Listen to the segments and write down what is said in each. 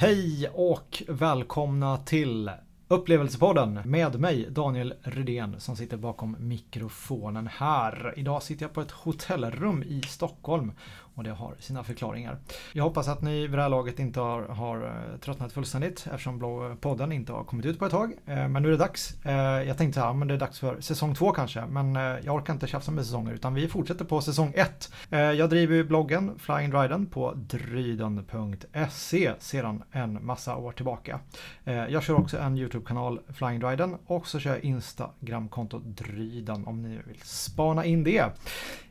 Hej och välkomna till Upplevelsepodden med mig Daniel Rydén som sitter bakom mikrofonen här. Idag sitter jag på ett hotellrum i Stockholm och det har sina förklaringar. Jag hoppas att ni vid det här laget inte har, har eh, tröttnat fullständigt eftersom eh, podden inte har kommit ut på ett tag. Eh, men nu är det dags. Jag tänkte så här, men det är dags för säsong två kanske. Men jag orkar inte tjafsa med säsonger utan vi fortsätter på säsong ett. Jag driver bloggen Flying Dryden på dryden.se sedan en massa år tillbaka. Jag kör också en YouTube-kanal Flying Dryden och så kör jag Instagram-kontot Dryden om ni vill spana in det.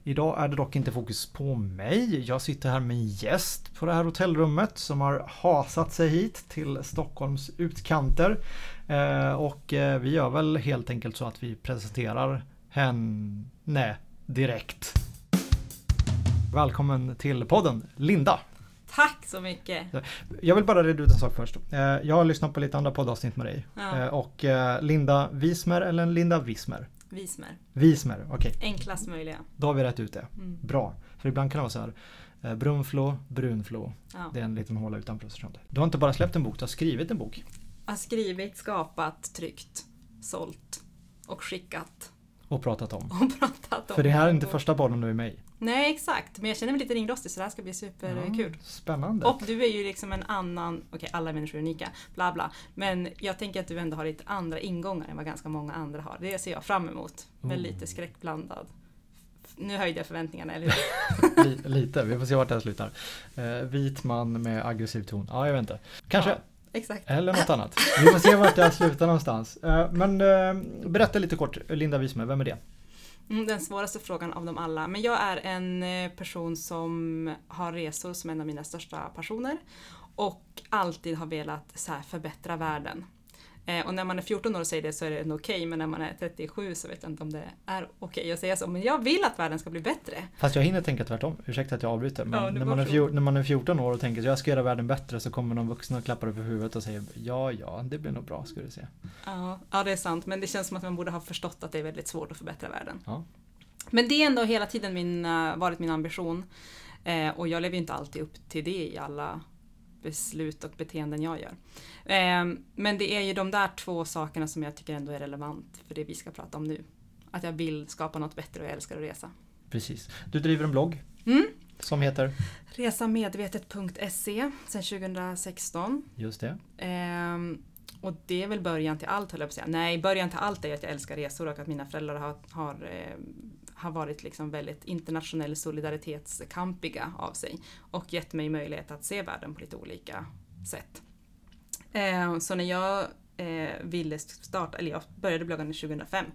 Idag är det dock inte fokus på mig. Jag sitter här med en gäst på det här hotellrummet som har hasat sig hit till Stockholms utkanter. Eh, och eh, vi gör väl helt enkelt så att vi presenterar henne direkt. Välkommen till podden Linda. Tack så mycket. Jag vill bara reda ut en sak först. Eh, jag har lyssnat på lite andra poddavsnitt med dig. Ja. Och Linda Wismer eller Linda Wismer? Vismer. Vismer, okej. Okay. Enklast möjliga. Då har vi rätt ut det. Mm. Bra. För ibland kan det vara så här. Eh, brunflo, brunflo. Ja. Det är en liten håla utanför Östersund. Du har inte bara släppt en bok, du har skrivit en bok. Jag har skrivit, skapat, tryckt, sålt och skickat. Och pratat om. Och pratat om. För det här är inte första podden du är med i. Nej exakt, men jag känner mig lite ringrostig så det här ska bli superkul. Ja, spännande. Och du är ju liksom en annan, okej okay, alla människor är unika, bla bla. Men jag tänker att du ändå har lite andra ingångar än vad ganska många andra har. Det ser jag fram emot. Med oh. lite skräckblandad. Nu höjde jag förväntningarna, eller hur? lite, vi får se vart det här slutar. Eh, vit man med aggressiv ton, ja jag vet inte. Kanske. Ja. Exakt. Eller något annat. Vi får se vart det här slutar någonstans. Eh, men eh, berätta lite kort, Linda Wismer, vem är det? Mm, den svåraste frågan av dem alla. Men jag är en eh, person som har resor som en av mina största passioner. Och alltid har velat så förbättra världen. Eh, och när man är 14 år och säger det så är det okej, okay, men när man är 37 så vet jag inte om det är okej okay att säga så. Men jag vill att världen ska bli bättre. Fast jag hinner tänka tvärtom, ursäkta att jag avbryter. Men ja, när, man är fjor, när man är 14 år och tänker att jag ska göra världen bättre så kommer någon vuxen och klappar över huvudet och säger ja, ja, det blir nog bra ska du se. Ja, ja, det är sant. Men det känns som att man borde ha förstått att det är väldigt svårt att förbättra världen. Ja. Men det är ändå hela tiden min, uh, varit min ambition. Eh, och jag lever ju inte alltid upp till det i alla beslut och beteenden jag gör. Eh, men det är ju de där två sakerna som jag tycker ändå är relevant för det vi ska prata om nu. Att jag vill skapa något bättre och jag älskar att resa. Precis. Du driver en blogg mm. som heter? Resamedvetet.se sedan 2016. Just det. Eh, och det är väl början till allt höll jag på att säga. Nej, början till allt är att jag älskar resor och att mina föräldrar har, har eh, har varit liksom väldigt internationell solidaritetskampiga av sig och gett mig möjlighet att se världen på lite olika sätt. Eh, så när jag eh, ville starta, eller jag började blogga 2005,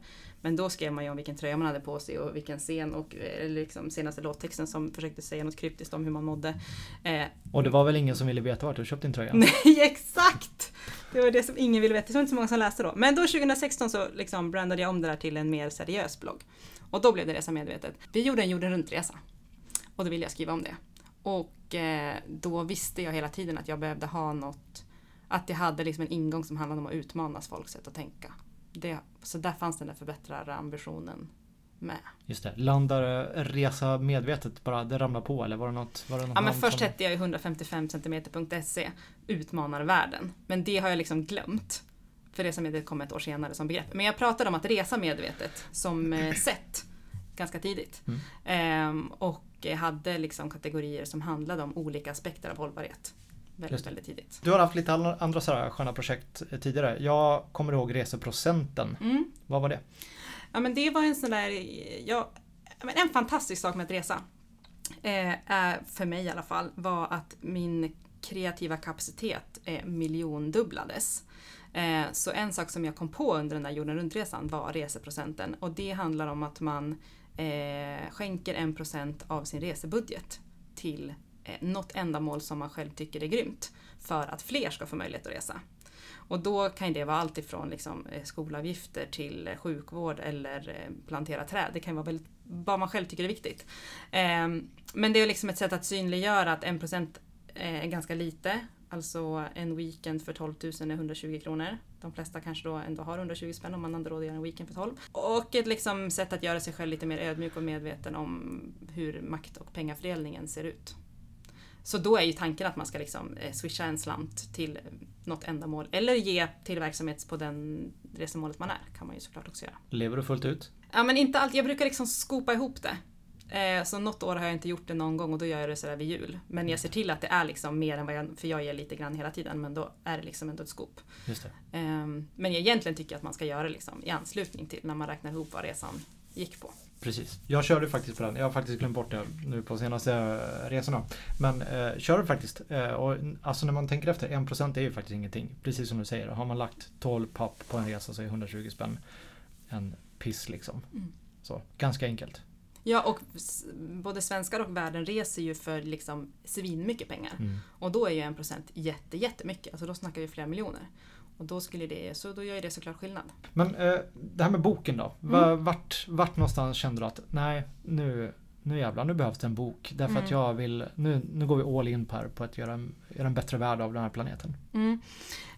men då skrev man ju om vilken tröja man hade på sig och vilken scen och eh, liksom senaste låttexten som försökte säga något kryptiskt om hur man mådde. och det var väl ingen som ville veta vart du köpte din tröja? Nej, exakt! Det var det som ingen ville veta, det var inte så många som läste då. Men då 2016 så liksom brandade jag om det där till en mer seriös blogg. Och då blev det Resa Medvetet. Vi gjorde en jorden runt-resa. Och då ville jag skriva om det. Och eh, då visste jag hela tiden att jag behövde ha något, att jag hade liksom en ingång som handlade om att utmana folks sätt att tänka. Det, så där fanns den där förbättrade ambitionen med. Just det. Landar Resa Medvetet bara, det ramlar på eller var det något? Var det något ja men först som... hette jag ju 155 cm.se Utmanar världen. Men det har jag liksom glömt. För resa medvetet kom ett år senare som begrepp. Men jag pratade om att resa medvetet som eh, sätt ganska tidigt. Mm. Ehm, och hade liksom kategorier som handlade om olika aspekter av hållbarhet. Väldigt, väldigt tidigt. Du har haft lite andra sådana sköna projekt eh, tidigare. Jag kommer ihåg reseprocenten. Mm. Vad var det? Ja men det var en sån där, ja, en fantastisk sak med att resa. Eh, för mig i alla fall, var att min kreativa kapacitet eh, miljondubblades. Eh, så en sak som jag kom på under den där jorden runt-resan var reseprocenten och det handlar om att man eh, skänker en procent av sin resebudget till eh, något ändamål som man själv tycker är grymt för att fler ska få möjlighet att resa. Och då kan det vara allt ifrån liksom eh, skolavgifter till eh, sjukvård eller eh, plantera träd. Det kan vara väldigt, vad man själv tycker är viktigt. Ehm, men det är liksom ett sätt att synliggöra att en procent är ganska lite Alltså en weekend för 12 000 är 120 kronor. De flesta kanske då ändå har 120 spänn om man ändå råd att göra en weekend för 12. Och ett liksom sätt att göra sig själv lite mer ödmjuk och medveten om hur makt och pengafördelningen ser ut. Så då är ju tanken att man ska liksom eh, swisha en slant till något ändamål eller ge till verksamhet på den resemålet man är. kan man ju såklart också göra. Lever du fullt ut? Ja men inte alltid, jag brukar liksom skopa ihop det. Eh, så något år har jag inte gjort det någon gång och då gör jag det sådär vid jul. Men jag ser till att det är liksom mer än vad jag, för jag ger lite grann hela tiden, men då är det liksom ändå ett skop. Just det. Eh, men egentligen tycker jag att man ska göra det liksom i anslutning till när man räknar ihop vad resan gick på. Precis. Jag körde faktiskt på den. Jag har faktiskt glömt bort det nu på senaste eh, resorna. Men eh, körde faktiskt. Eh, och, alltså när man tänker efter, 1% är ju faktiskt ingenting. Precis som du säger. Har man lagt 12 papp på en resa så är 120 spänn en piss liksom. Mm. Så, ganska enkelt. Ja och både svenskar och världen reser ju för liksom svinmycket pengar. Mm. Och då är ju en procent jätte, jättemycket. Alltså då snackar vi flera miljoner. Och då skulle det, så då gör ju det såklart skillnad. Men eh, det här med boken då. Va, vart, vart någonstans kände du att nej, nu, nu jävlar, nu behövs det en bok. Därför att Mm. jag vill, nu, nu går vi all in på, här, på att göra en, göra en bättre värld av den här planeten. Mm.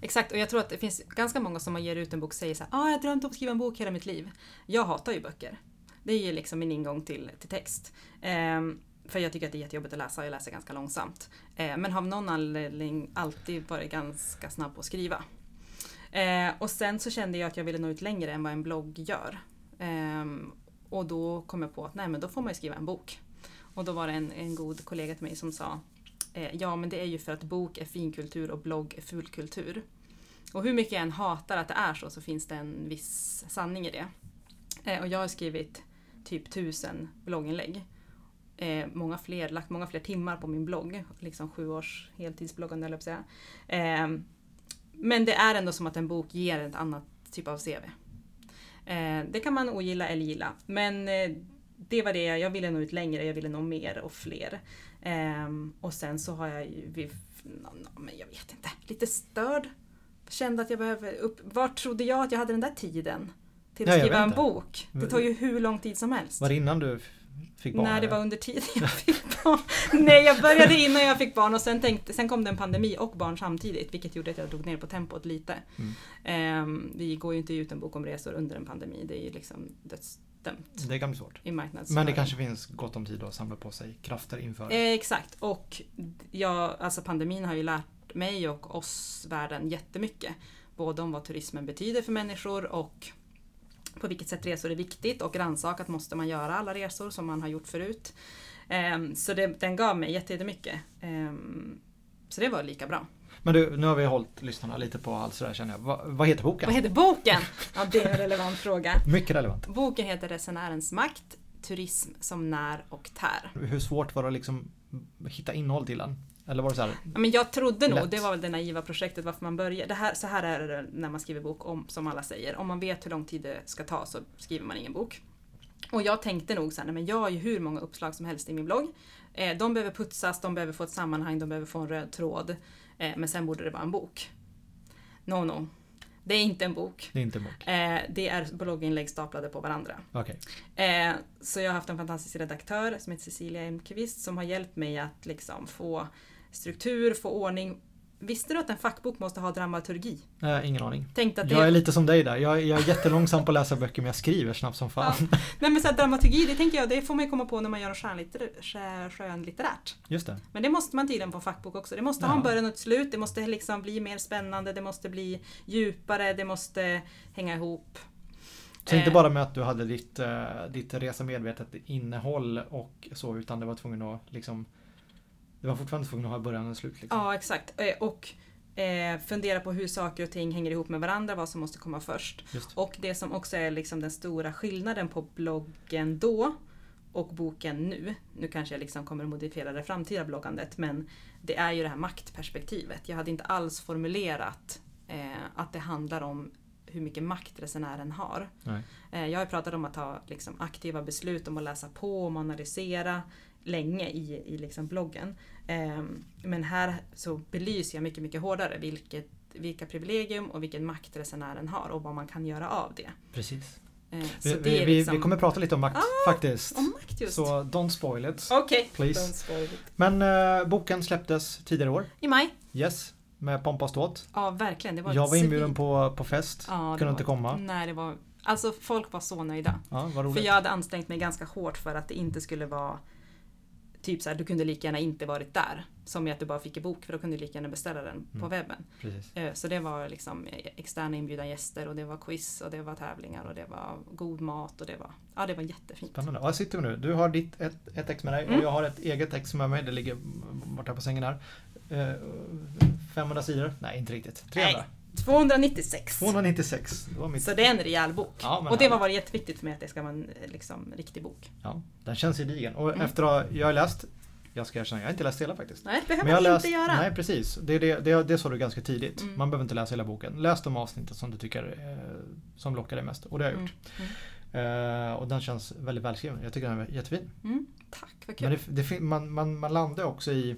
Exakt, och jag tror att det finns ganska många som ger ut en bok och säger så här, ah, jag har drömt om att skriva en bok hela mitt liv. Jag hatar ju böcker. Det är ju liksom min ingång till, till text. Ehm, för jag tycker att det är jättejobbigt att läsa och jag läser ganska långsamt. Ehm, men har av någon anledning alltid varit ganska snabb på att skriva. Eh, och sen så kände jag att jag ville nå ut längre än vad en blogg gör. Eh, och då kom jag på att nej men då får man ju skriva en bok. Och då var det en, en god kollega till mig som sa Eh, ja, men det är ju för att bok är finkultur och blogg är fulkultur. Och hur mycket jag än hatar att det är så, så finns det en viss sanning i det. Eh, och jag har skrivit typ tusen blogginlägg. Eh, många fler, lagt många fler timmar på min blogg. Liksom sju års heltidsbloggande, höll jag på att säga. Eh, men det är ändå som att en bok ger ett annat typ av CV. Eh, det kan man ogilla eller gilla. Men eh, det var det, jag ville nå ut längre, jag ville nå mer och fler. Ehm, och sen så har jag ju, no, no, men jag vet inte, lite störd. Kände att jag behöver upp, var trodde jag att jag hade den där tiden? Till att Ja, skriva en bok. Det tar ju hur lång tid som helst. Var det innan du fick barn? Nej, det var under tiden jag fick barn. Nej, jag började innan jag fick barn och sen, tänkte, sen kom det en pandemi och barn samtidigt, vilket gjorde att jag drog ner på tempot lite. Mm. Ehm, vi går ju inte ut en bok om resor under en pandemi, det är ju liksom dödsdömt Det kan bli svårt. i. Men det kanske finns gott om tid att samla på sig krafter inför. Eh, exakt, och jag, alltså pandemin har ju lärt mig och oss världen jättemycket. Både om vad turismen betyder för människor och på vilket sätt resor är viktigt och rannsakat måste man göra alla resor som man har gjort förut. Ehm, så det, den gav mig jätte- jättemycket. Ehm, så det var lika bra. Men du, nu har vi hållit lyssnarna lite på allt sådär känner jag. Va, vad heter boken? Vad heter boken? Ja, det är en relevant fråga. Mycket relevant. Boken heter Resenärens makt, turism som när och tär. Hur svårt var det att liksom hitta innehåll till den? Eller var det så här? Ja, men jag trodde nog, Lätt. det var väl det naiva projektet varför man började. Det här, så här är det när man skriver bok, om, som alla säger. Om man vet hur lång tid det ska ta så skriver man ingen bok. Och jag tänkte nog så här, nej, men jag har ju hur många uppslag som helst i min blogg. Eh, de behöver putsas, de behöver få ett sammanhang, de behöver få en röd tråd. Eh, men sen borde det vara en bok. No, no. Det är inte en bok. Det är inte en bok. Eh, det är blogginlägg staplade på varandra. Okej. Eh, så jag har haft en fantastisk redaktör som heter Cecilia Elmqvist som har hjälpt mig att liksom få struktur, få ordning. Visste du att en fackbok måste ha dramaturgi? Eh, ingen aning. Tänkte att det... Jag är lite som dig där. Jag, jag är jättelångsam på att läsa böcker men jag skriver snabbt som fan. Nej men så här, dramaturgi, det tänker jag, det får man ju komma på när man gör något skönlitter, skö- skönlitterärt. Just det. Men det måste man tydligen på en fackbok också. Det måste ha en Ja. början och ett slut, det måste liksom bli mer spännande, det måste bli djupare, det måste hänga ihop. Så inte Eh. bara med att du hade ditt, eh, ditt resa medvetet innehåll och så utan det var tvungen att liksom Det var fortfarande tvungen att ha början och slut liksom. Ja, exakt. Eh, Och eh, fundera på hur saker och ting hänger ihop med varandra, vad som måste komma först. Just. Och det som också är liksom den stora skillnaden på bloggen då och boken nu. Nu kanske jag liksom kommer att modifiera det framtida bloggandet men det är ju det här maktperspektivet. Jag hade inte alls formulerat eh, att det handlar om hur mycket makt resenären har. Eh, jag har pratat om att ta liksom, aktiva beslut om att läsa på, om att analysera länge i, i liksom bloggen. Ehm, men här så belyser jag mycket, mycket hårdare vilket, vilka privilegium och vilken makt resenären har och vad man kan göra av det. Precis. Eh, Vi, så det vi, liksom... vi kommer prata lite om makt Ah, faktiskt. Om makt just. Så don't spoil it. Please. spoil it. Men eh, boken släpptes tidigare i år. I maj. Yes. Med pompa och ståt. Ja, verkligen. Det var Jag var inbjuden på, på fest. Ja, det Kunde var- inte komma. Nej, det var... Alltså folk var så nöjda. Ja, vad För jag hade ansträngt mig ganska hårt för att det inte skulle vara typ så här, du kunde lika gärna inte varit där. Som i att du bara fick en bok för då kunde du lika gärna beställa den på Mm. webben. Precis. Eh, Så det var liksom externa inbjudna gäster och det var quiz och det var tävlingar och det var god mat och det var, ja det var jättefint. Spännande. Och här sitter vi nu. Du har ditt ett, ett ex med dig Mm. och jag har ett eget ex med mig. Det ligger borta på sängen här. Eh, 500 sidor? Nej, inte riktigt. 300? 296! 296. Det var mitt. Så det är en rejäl bok. Ja, och det var varit jätteviktigt för mig att det ska vara en liksom, riktig bok. Ja, den känns gedigen. Och Mm. efter att jag har läst, jag ska erkänna, jag har inte läst hela faktiskt. Nej, det behöver man har inte läst, göra. Nej precis, det, det, det, det sa du ganska tidigt. Mm. Man behöver inte läsa hela boken. Läs de avsnitten som du tycker eh, som lockar dig mest. Och det har jag Mm, gjort. Eh, och den känns väldigt välskriven. Jag tycker den är jättefin. Mm, tack, vad kul. Men det, det, man, man, man landar också i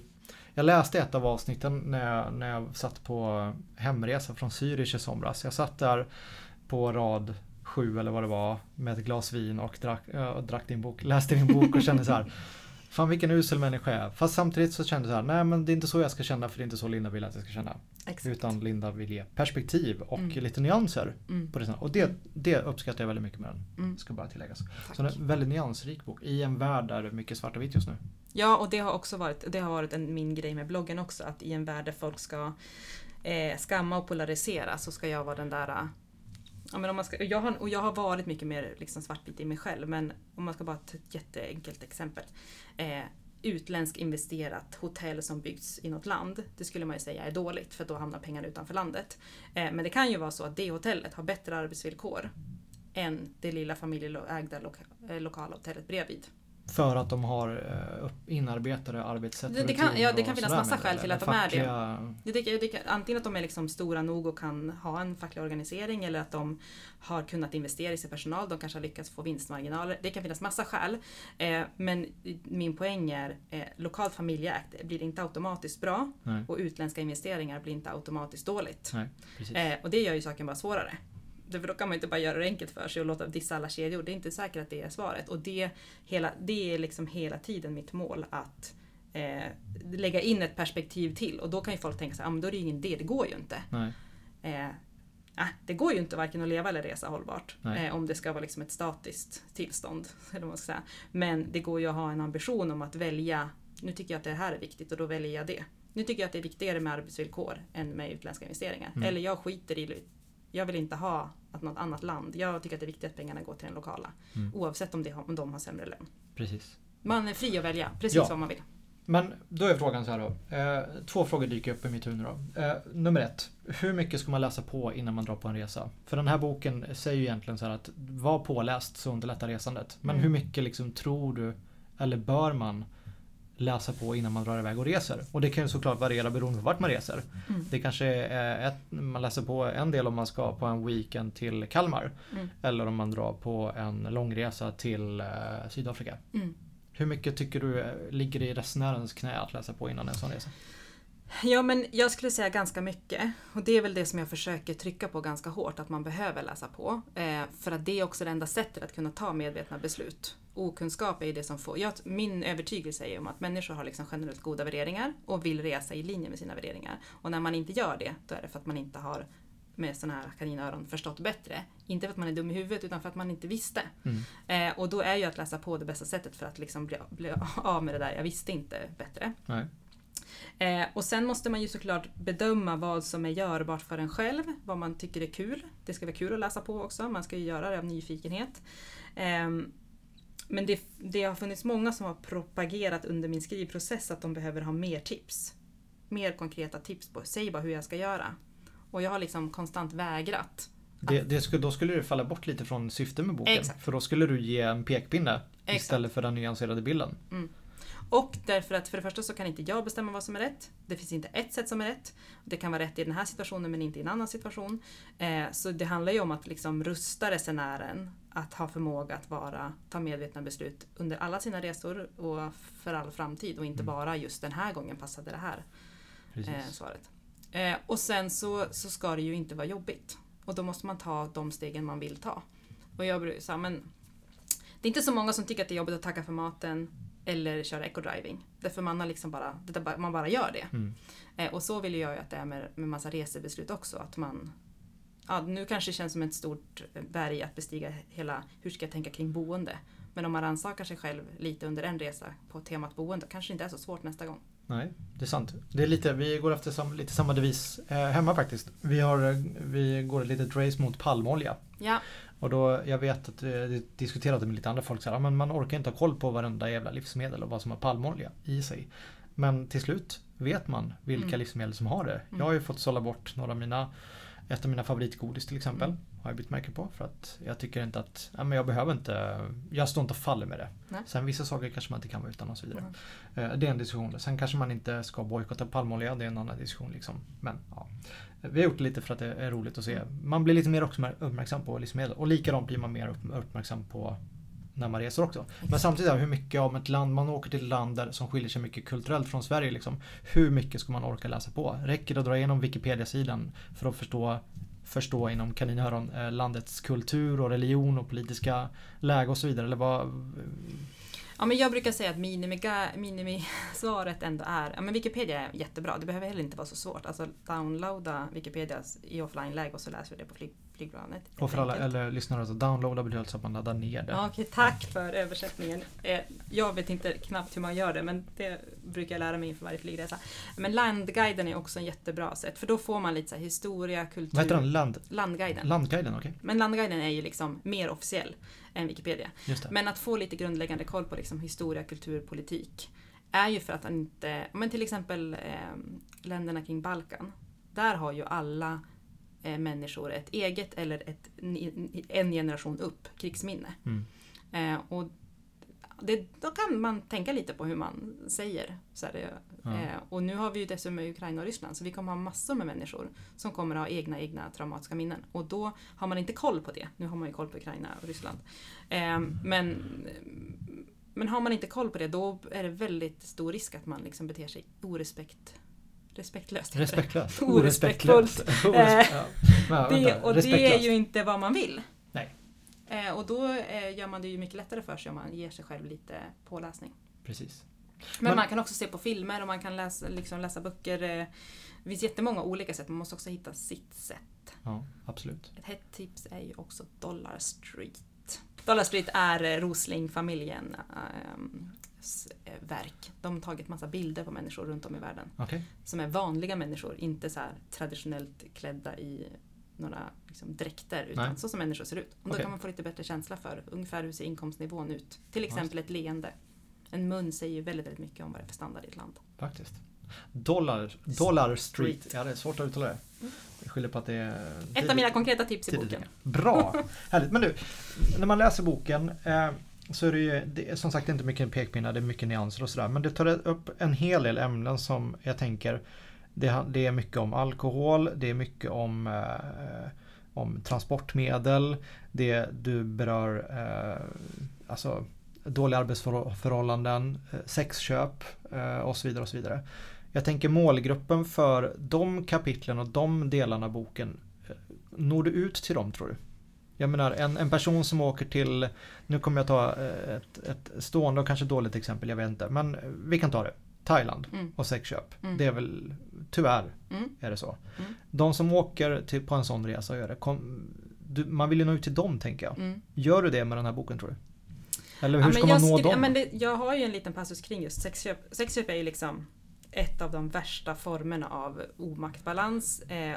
jag läste ett av avsnitten när jag, när jag satt på hemresa från Zürich i somras. Jag satt där på rad sju eller vad det var med ett glas vin och drack, äh, drack din bok, läste din bok och kände så här Fan vilken usel människa jag är. Fast samtidigt så kände jag så här, nej men det är inte så jag ska känna för det är inte så Linda vill att jag ska känna. Exakt. Utan Linda vill ge perspektiv och Mm. lite nyanser. Mm, På det. Och det, det uppskattar jag väldigt mycket med den. mm, Ska bara tilläggas. tack. Så en väldigt nyansrik bok i en värld där det är mycket svart och vitt just nu. Ja, och det har också varit, det har varit en, min grej med bloggen också, att i en värld där folk ska eh, skamma och polarisera så ska jag vara den där Ja, men om man ska, och jag, har, och jag har varit mycket mer liksom svartvit i mig själv, men om man ska bara ta ett jätteenkelt exempel. Eh, utländsk investerat hotell som byggts i något land, det skulle man ju säga är dåligt för då hamnar pengarna utanför landet. Eh, men det kan ju vara så att det hotellet har bättre arbetsvillkor än det lilla familjeägda lo eh, lokala hotellet bredvid. För att de har eh, inarbetade arbetssätt Det- det kan- ja, det kan finnas massa skäl det, till att de är det. tycker, det kan, antingen att de är liksom stora nog och kan ha en facklig organisering eller att de har kunnat investera i sin personal. De kanske har lyckats få vinstmarginaler. Det kan finnas massa skäl. Eh, men min poäng är eh, lokalt familjeägt blir inte automatiskt bra Nej, och utländska investeringar blir inte automatiskt dåligt. nej. Eh, och det gör ju saken bara svårare. För då kan man inte bara göra det enkelt för sig och låta dissa alla kedjor. Det är inte säkert att det är svaret. Och det, hela, det är liksom hela tiden mitt mål att eh, lägga in ett perspektiv till. Och då kan ju folk tänka så här, ah, men då är det ju ingen idé, det går ju inte. Eh, ah, det går ju inte varken att leva eller resa hållbart. Eh, om det ska vara liksom ett statiskt tillstånd. Eller vad man ska säga. Men det går ju att ha en ambition om att välja, nu tycker jag att det här är viktigt och då väljer jag det. Nu tycker jag att det är viktigare med arbetsvillkor än med utländska investeringar. Mm. Eller jag skiter i, jag vill inte ha att något annat land, jag tycker att det är viktigt att pengarna går till den lokala. Mm. Oavsett om, det, om de har sämre lön. precis. Man är fri att välja precis Ja. vad man vill. Men då är frågan så här då. Eh, två frågor dyker upp i mitt huvud då. Eh, nummer ett. Hur mycket ska man läsa på innan man drar på en resa? För den här boken säger ju egentligen så här att var påläst så underlättar resandet. Men Mm. hur mycket liksom tror du, eller bör man läsa på innan man drar iväg och reser? Och det kan ju såklart variera beroende på vart man reser. Mm. Det kanske är ett, man läser på en del om man ska på en weekend till Kalmar. Mm. Eller om man drar på en långresa till eh, Sydafrika. Mm. Hur mycket tycker du eh, ligger i resenärens knä att läsa på innan en sån resa? Ja men jag skulle säga ganska mycket. Och det är väl det som jag försöker trycka på ganska hårt, att man behöver läsa på. Eh, för att det är också det enda sättet att kunna ta medvetna beslut. Okunskap är ju det som får... Jag, min övertygelse är om att människor har liksom generellt goda värderingar och vill resa i linje med sina värderingar. Och när man inte gör det, då är det för att man inte har med sådana här kaninöron förstått bättre. Inte för att man är dum i huvudet utan för att man inte visste. Mm. Eh, och då är ju att läsa på det bästa sättet för att liksom bli, bli av med det där jag visste inte bättre. Nej. Eh, och sen måste man ju såklart bedöma vad som är görbart för en själv, vad man tycker är kul. Det ska vara kul att läsa på också, man ska ju göra det av nyfikenhet. Ehm, men det, det har funnits många som har propagerat under min skrivprocess att de behöver ha mer tips. Mer konkreta tips på, säg bara hur jag ska göra. Och jag har liksom konstant vägrat. Det, det skulle, då skulle det falla bort lite från syftet med boken. Exakt. För då skulle du ge en pekpinne Exakt. istället för den nyanserade bilden. Och därför att för det första så kan inte jag bestämma vad som är rätt. Det finns inte ett sätt som är rätt. Det kan vara rätt i den här situationen men inte i en annan situation. Eh, så det handlar ju om att liksom rusta resenären att ha förmåga att vara, ta medvetna beslut under alla sina resor och för all framtid och inte Mm. bara just den här gången passade det här eh, svaret. Eh, och sen så, så ska det ju inte vara jobbigt. Och då måste man ta de stegen man vill ta. Och jag brukar säga, men det är inte så många som tycker att det är jobbigt att tacka för maten eller köra ecodriving. Därför man, har liksom bara, man bara gör det. Mm. Eh, och så vill jag ju att det är med, med massa resebeslut också. Att man, ja, nu kanske det känns som ett stort berg att bestiga hela, hur ska jag tänka kring boende? Men om man rannsakar sig själv lite under en resa på temat boende kanske det inte är så svårt nästa gång. Nej, det är sant. Det är lite, vi går efter sam, lite samma devis eh, hemma faktiskt. Vi, har, vi går ett litet race mot palmolja. Ja, Och då, jag vet att jag diskuterade med lite andra folk så här, men man orkar inte ha koll på varenda jävla livsmedel och vad som har palmolja i sig. Men till slut vet man vilka Mm. livsmedel som har det. Mm. Jag har ju fått sålla bort några av mina ett av mina favoritgodis till exempel. Mm. Har jag bytt märke på för att jag tycker inte att, ja, men jag behöver inte, jag står inte och faller med det. Nej. Sen vissa saker kanske man inte kan vara utan och så vidare. Mm. Eh, Det är en diskussion. Sen kanske man inte ska bojkotta palmolja, det är en annan diskussion. Liksom. Men ja. Vi har gjort det lite för att det är roligt att se. Man blir lite mer uppmär- uppmärksam på livsmedel och likadant blir man mer upp- uppmärksam på när man reser också. Men samtidigt, hur mycket om ett land, man åker till ett land där, som skiljer sig mycket kulturellt från Sverige. Liksom, hur mycket ska man orka läsa på? Räcker det att dra igenom Wikipedia-sidan för att förstå förstå inom kaninöron eh, landets kultur och religion och politiska läge och så vidare? Eller vad, Ja, men jag brukar säga att minimi- minimisvaret ändå är, ja men Wikipedia är jättebra, det behöver heller inte vara så svårt. Alltså downloada Wikipedia i offline-läge och så läser du det på flyg, flygplanet. och för alla eller lyssnare, så downloada betyder alltså att man laddar ner det. Ja, Okej, tack för översättningen. Eh, Jag vet inte knappt hur man gör det men det brukar jag lära mig inför varje flygresa. Men Landguiden är också en jättebra sätt för då får man lite så historia, kultur. Vad heter den? Land, Landguiden. landguiden, okej. Men Landguiden är ju liksom mer officiell än Wikipedia. Men att få lite grundläggande koll på liksom historia, kultur, politik är ju för att han inte, men till exempel eh, länderna kring Balkan. Där har ju alla människor ett eget eller ett, en generation upp krigsminne. Mm. Eh, och det, då kan man tänka lite på hur man säger. Så här, det, Ja. eh, och nu har vi ju dessutom med Ukraina och Ryssland så vi kommer ha massor med människor som kommer ha egna, egna traumatiska minnen. Och då har man inte koll på det. Nu har man ju koll på Ukraina och Ryssland. Eh, men, men har man inte koll på det då är det väldigt stor risk att man liksom beter sig orespekt, respektlöst. Respektlöst. Orespektfullt. Orespektlöst. Ja. Det, och det är ju inte vad man vill. Nej. Eh, och då eh, gör man det ju mycket lättare för sig om man ger sig själv lite påläsning. Precis. Men, man kan också se på filmer och man kan läsa, liksom läsa böcker. eh, Det finns jättemånga olika sätt, man måste också hitta sitt sätt. Ja, absolut. Ett hett tips är ju också Dollar Street. Dollar Street är eh, Rosling-familjen eh, verk. De har tagit massa bilder på människor runt om i världen. Okej. Som är vanliga människor, inte så traditionellt klädda i några liksom, dräkter. Utan Nej. så som människor ser ut. Och då Okej. kan man få lite bättre känsla för ungefär hur ser inkomstnivån ut. Till exempel ett leende. En mun säger ju väldigt, väldigt mycket om vad det är för standard i ett land. Faktiskt. Dollar, Dollar Street. Street. Ja, det är svårt att uttala det. Jag skyller på att det är... Ett av mina konkreta tips i boken. Bra! Härligt. Men du, när man läser boken eh, så är det ju det är, som sagt inte mycket pekpinnar, det är mycket nyanser och sådär. Men det tar upp en hel del ämnen som jag tänker det, det är mycket om alkohol, det är mycket om, eh, om transportmedel, det du berör eh, alltså dåliga arbetsförhållanden, eh, sexköp eh, och så vidare. och så vidare. Jag tänker målgruppen för de kapitlen och de delarna av boken, eh, når du ut till dem tror du? Jag menar en, en person som åker till, nu kommer jag ta eh, ett, ett stående och kanske dåligt exempel, jag vet inte, men vi kan ta det. Thailand Mm. och sexköp. Mm. Det är väl, tyvärr Mm. är det så. Mm. De som åker till, på en sån resa och gör det, kom, du, man vill ju nå ut till dem tänker jag. Mm. Gör du det med den här boken tror du? Eller hur Ja, ska man nå dem? Ja, men det, jag har ju en liten passus kring just sexköp. Sexköp är ju liksom ett av de värsta formerna av omaktbalans. Eh,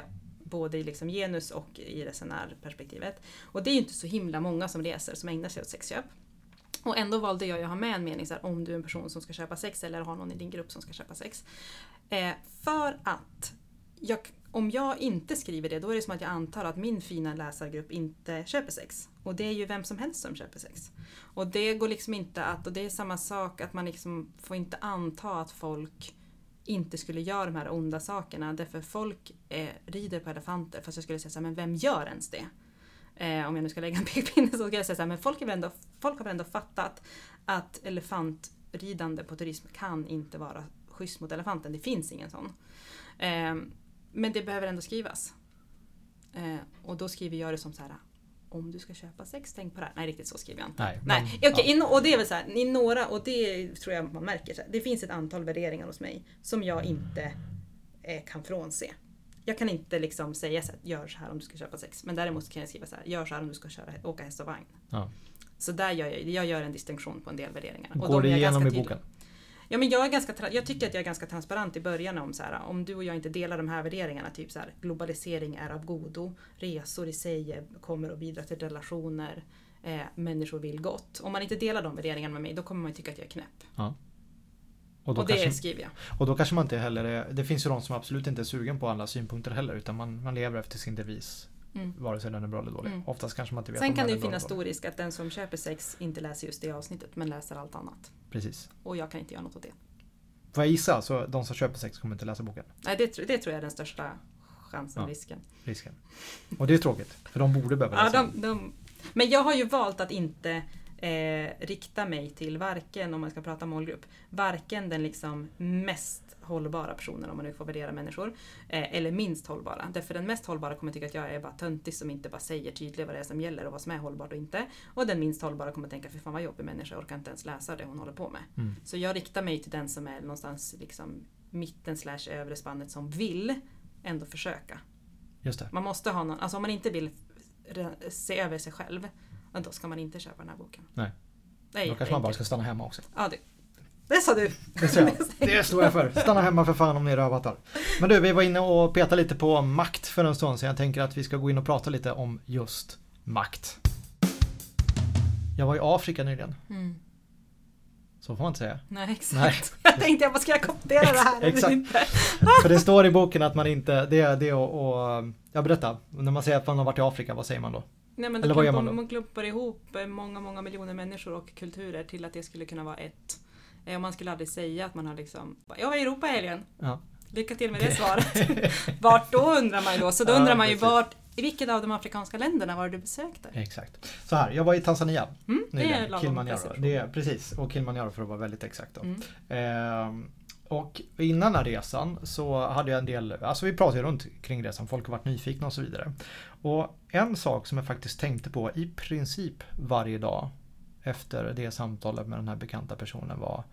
både i liksom genus och i resenärperspektivet. Och det är ju inte så himla många som reser som ägnar sig åt sexköp. Och ändå valde jag att ha med en mening så här, om du är en person som ska köpa sex eller har någon i din grupp som ska köpa sex. Eh, för att jag, om jag inte skriver det, då är det som att jag antar att min fina läsargrupp inte köper sex. Och det är ju vem som helst som köper sex. Och det går liksom inte att, och det är samma sak att man liksom får inte anta att folk inte skulle göra de här onda sakerna. Därför folk eh, rider på elefanter. Fast jag skulle säga så här, men vem gör ens det? Eh, om jag nu ska lägga en pekpinne så skulle jag säga så här, men folk, är väl ändå, folk har väl ändå fattat att elefantridande på turism kan inte vara schysst mot elefanten. Det finns ingen sån. Eh, men det behöver ändå skrivas. Eh, och då skriver jag det som så här. Om du ska köpa sex, tänk på det här. Nej, riktigt så skriver jag inte. Nej, Nej, men- okej, in- och det är väl så här, i några, och det tror jag man märker, så här, det finns ett antal värderingar hos mig som jag inte eh, kan frånse. Jag kan inte liksom säga så här, gör så här om du ska köpa sex. Men däremot kan jag skriva så här, gör så här om du ska köra, åka häst och vagn. Ja. Så där gör jag, jag gör en distinktion på en del värderingar. Går de det igenom i boken? Ja, men jag, är ganska, jag tycker att jag är ganska transparent i början om så här, om du och jag inte delar de här värderingarna, typ så här, globalisering är av godo, resor i sig kommer att bidra till relationer, eh, människor vill gott. Om man inte delar de värderingarna med mig, då kommer man tycka att jag är knäpp. Och Och, då, det kanske, skriver jag. och då kanske man inte heller är, Det finns ju de som absolut inte är sugen på alla synpunkter heller utan man, man lever efter sin devis. Mm. Vare sig den är bra eller dålig. Mm. Oftast kanske man inte vet Sen om kan det ju finnas stor risk att den som köper sex inte läser just det avsnittet, men läser allt annat. Precis. Och jag kan inte göra något åt det. Får jag gissa så de som köper sex kommer inte läsa boken? Nej, det, det tror jag är den största chansen, Ja. risken. Risken. Och det är tråkigt. För de borde behöva Ja, läsa. de, de, men jag har ju valt att inte eh, rikta mig till varken, om man ska prata målgrupp, varken den liksom mest hållbara personen, om man nu får värdera människor, eh, eller minst hållbara. Därför den mest hållbara kommer tycka att jag är bara töntig som inte bara säger tydligt vad det är som gäller och vad som är hållbart och inte. Och den minst hållbara kommer tänka, för fan vad jobbig människa, jag orkar inte ens läsa det hon håller på med. Mm. Så jag riktar mig till den som är någonstans liksom mitten slash övre spannet som vill ändå försöka. Just det. Man måste ha någon, alltså om man inte vill se över sig själv, ja, då ska man inte köpa den här boken. Nej. Är Då kanske man bara ska stanna hemma också. Ja, det, det sa du! Det, jag. det står jag för. Stanna hemma för fan om ni är rövattar. Men du, vi var inne och petade lite på makt för en stund så jag tänker att vi ska gå in och prata lite om just makt. Jag var i Afrika nyligen. Mm. Så får man inte säga. Nej, exakt. Nej. Jag tänkte bara, ska jag kommentera det här Exakt. För det står i boken att man inte, det är det och, och jag berättar. När man säger att man har varit i Afrika, vad säger man då? Nej, men Eller då vad gör man man, då? klumpar ihop eh, många, många miljoner människor och kulturer till att det skulle kunna vara ett. Eh, Och man skulle aldrig säga att man har liksom, jag var i Europa i helgen. Ja. Lycka till med det svaret. Vart då undrar man ju då? Så då undrar man ju vart, i vilket av de afrikanska länderna var det du besökte? Exakt. Så här, jag var i Tanzania. Mm, det är nyligen. Kilimanjaro. Det är, precis, och Kilimanjaro för att vara väldigt exakt. Då. Mm. Ehm, och innan den här resan så hade jag en del, alltså vi pratade ju runt kring resan, folk har varit nyfikna och så vidare. Och en sak som jag faktiskt tänkte på i princip varje dag efter det samtalet med den här bekanta personen var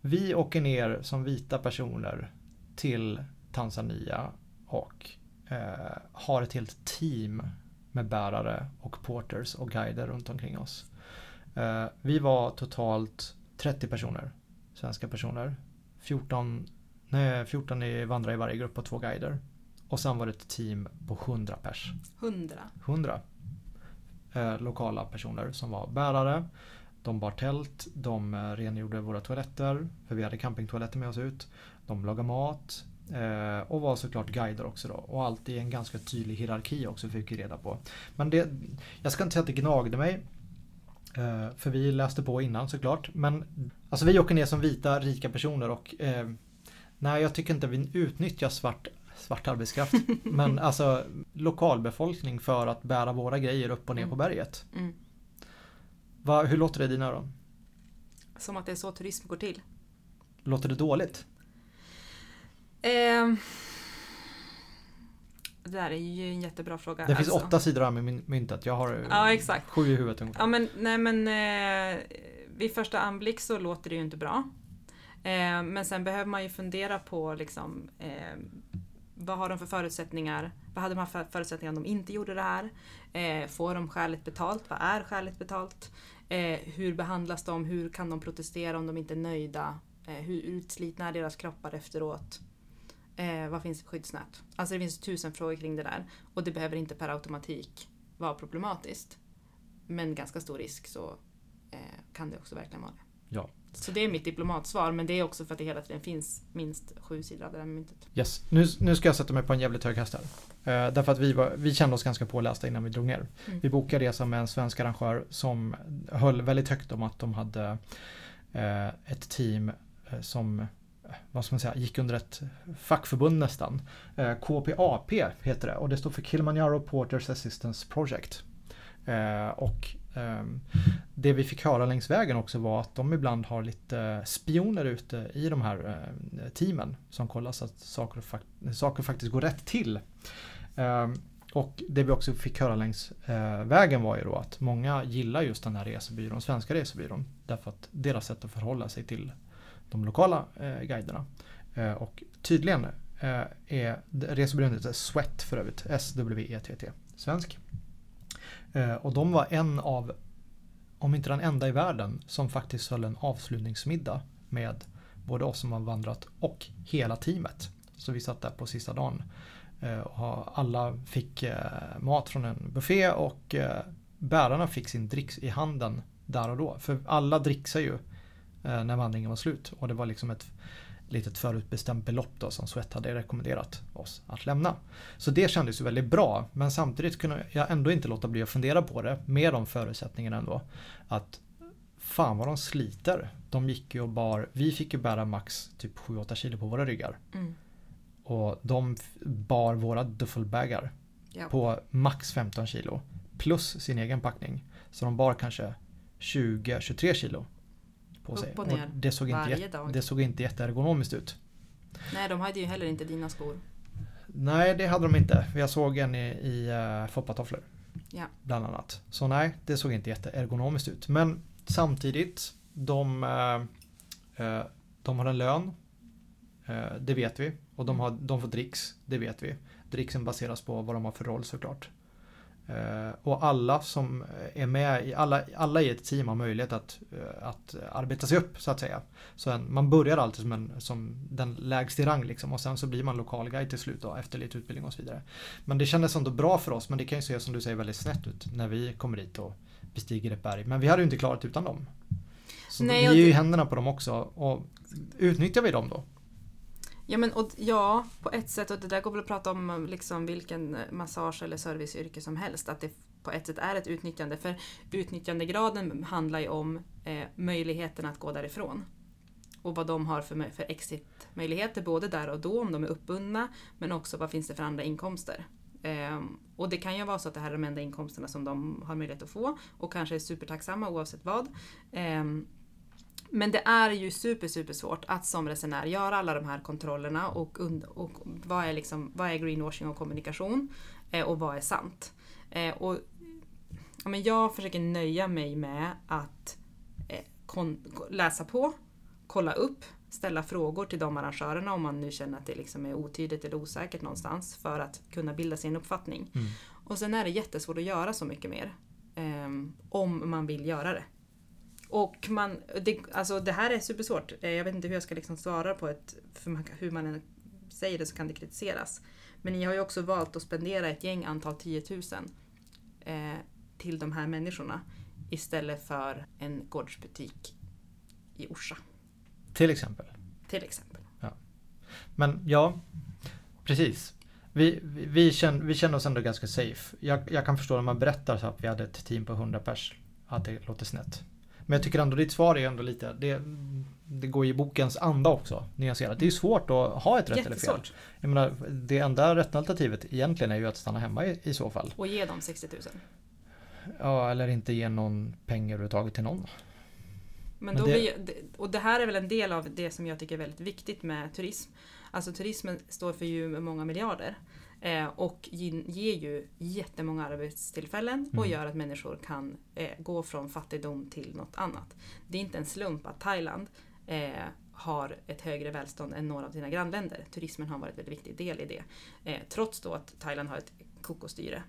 Vi åker ner som vita personer till Tanzania och eh, har ett helt team med bärare och porters och guider runt omkring oss. Eh, vi var totalt 30 personer, svenska personer. 14, nej, 14 i, vandrar i varje grupp och två guider. Och sen var det ett team på 100 pers. Hundra. 100 eh, lokala personer som var bärare. De bar tält, de eh, rengjorde våra toaletter, för vi hade campingtoaletter med oss ut. De lagade mat eh, och var såklart guider också då. Och allt i en ganska tydlig hierarki också fick vi reda på. Men det, jag ska inte säga att det gnagde mig. Eh, för vi läste på innan såklart. Men alltså vi åker ner som vita rika personer och eh, nej jag tycker inte vi utnyttjar svart, svart arbetskraft. men alltså lokalbefolkning för att bära våra grejer upp och ner på Mm. berget. Mm. Va, hur låter det i dina öron? Som att det är så turism går till. Låter det dåligt? Ehm. Det där är ju en jättebra fråga. Det finns alltså. åtta sidor här med myntet. Jag har Ja, exakt. sju i huvudet ungefär. Ja men, nej men eh, vid första anblick så låter det ju inte bra. Eh, men sen behöver man ju fundera på liksom eh, vad har de för förutsättningar? Vad hade de haft för förutsättningar om de inte gjorde det här? Eh, får de skäligt betalt? Vad är skäligt betalt? Eh, hur behandlas de? Hur kan de protestera om de inte är nöjda? Eh, hur utslitna är deras kroppar efteråt? Eh, vad finns det för skyddsnät? Alltså det finns tusen frågor kring det där. Och det behöver inte per automatik vara problematiskt. Men ganska stor risk så eh, kan det också verkligen vara det. Ja. Så det är mitt diplomatsvar, men det är också för att det hela tiden finns minst sju sidor av det där myntet. Yes. Nu, nu ska jag sätta mig på en jävligt hög häst här. Eh, därför att vi, var, vi kände oss ganska pålästa innan vi drog ner. Mm. Vi bokade resa med en svensk arrangör som höll väldigt högt om att de hade eh, ett team eh, som vad ska man säga, gick under ett fackförbund nästan. Eh, KPAP heter det och det står för Kilimanjaro Porters Assistance Project. Eh, och ehm, det vi fick höra längs vägen också var att de ibland har lite spioner ute i de här eh, teamen som kollar så att saker, saker faktiskt går rätt till. Ehm, och det vi också fick höra längs eh, vägen var ju då att många gillar just den här resebyrån, svenska resebyrån. Därför att deras sätt att förhålla sig till de lokala eh, guiderna. Eh, och tydligen eh, är resebyrån Sweat för övrigt, S-W-E-T-T, svensk. Eh, och de var en av om inte den enda i världen, som faktiskt höll en avslutningsmiddag med både oss som har vandrat och hela teamet. Så vi satt där på sista dagen. Eh, och alla fick eh, mat från en buffé och eh, bärarna fick sin dricks i handen där och då. För alla dricksar ju när vandringen var slut. Och det var liksom ett litet förutbestämt belopp då som Sweat hade rekommenderat oss att lämna. Så det kändes ju väldigt bra men samtidigt kunde jag ändå inte låta bli att fundera på det med de förutsättningarna ändå. Att fan vad de sliter. De gick ju och bar, vi fick ju bära max typ 7-8 kilo på våra ryggar. Mm. Och de bar våra duffelbagar ja. på max 15 kilo. Plus sin egen packning. Så de bar kanske 20-23 kilo på sig. Upp och ner. Och det, såg inte varje dag. det såg inte jätteergonomiskt ut. Nej, de hade ju heller inte dina skor. Nej, det hade de inte. Jag såg en i, i uh, foppatofflor. Ja. Bland annat. Så nej, det såg inte jätteergonomiskt ut. Men samtidigt, de, uh, uh, de har en lön. det vet vi. Och de, har, de får dricks, det vet vi. Dricksen baseras på vad de har för roll såklart. Eh, och alla som är med, i, alla, alla i ett team har möjlighet att, eh, att arbeta sig upp så att säga. Så en, man börjar alltid som, en, som den lägst i rang liksom, och sen så blir man lokalguide till slut då, efter lite utbildning och så vidare. Men det kändes ändå bra för oss men det kan ju se som du säger väldigt snett ut när vi kommer dit och bestiger ett berg. Men vi hade ju inte klarat utan dem. Så Nej, vi är ju i händerna på dem också och utnyttjar vi dem då? Ja, men, och, ja, på ett sätt. Och det där går väl att prata om eh, liksom, vilken eh, massage eller serviceyrke som helst. Att det på ett sätt är ett utnyttjande. För utnyttjandegraden handlar ju om eh, möjligheten att gå därifrån. Och vad de har för, för exitmöjligheter både där och då om de är uppbundna. Men också vad finns det för andra inkomster. Eh, och det kan ju vara så att det här är de enda inkomsterna som de har möjlighet att få. Och kanske är supertacksamma oavsett vad. Eh, men det är ju super, super svårt att som resenär göra alla de här kontrollerna och, och vad, är liksom, vad är greenwashing och kommunikation eh, och vad är sant. Eh, och, ja, men jag försöker nöja mig med att eh, kon, läsa på, kolla upp, ställa frågor till de arrangörerna om man nu känner att det liksom är otydligt eller osäkert någonstans för att kunna bilda sin uppfattning. Mm. Och sen är det jättesvårt att göra så mycket mer. Eh, om man vill göra det. Och man, det, alltså det här är supersvårt. Eh, jag vet inte hur jag ska liksom svara på ett, för man, hur man än säger det så kan det kritiseras. Men ni har ju också valt att spendera ett gäng antal 10 000 eh, till de här människorna istället för en gårdsbutik i Orsa. Till exempel. Till exempel. Ja. Men ja, precis. Vi, vi, vi, känner, vi känner oss ändå ganska safe. Jag, jag kan förstå när man berättar så att vi hade ett team på 100 pers att det låter snett. Men jag tycker ändå ditt svar är ändå lite, det, det går i bokens anda också. Nyanserat. Det är svårt att ha ett rätt eller fel. Jag menar, det enda rätta alternativet egentligen är ju att stanna hemma i, i så fall. Och ge dem 60 000. Ja, eller inte ge någon pengar överhuvudtaget till någon. Men, då Men det... Blir, och det här är väl en del av det som jag tycker är väldigt viktigt med turism. Alltså turismen står för ju många miljarder. Eh, och ger ju jättemånga arbetstillfällen och mm. gör att människor kan eh, gå från fattigdom till något annat. Det är inte en slump att Thailand eh, har ett högre välstånd än några av sina grannländer. Turismen har varit en väldigt viktig del i det. Eh, trots då att Thailand har ett kokostyre.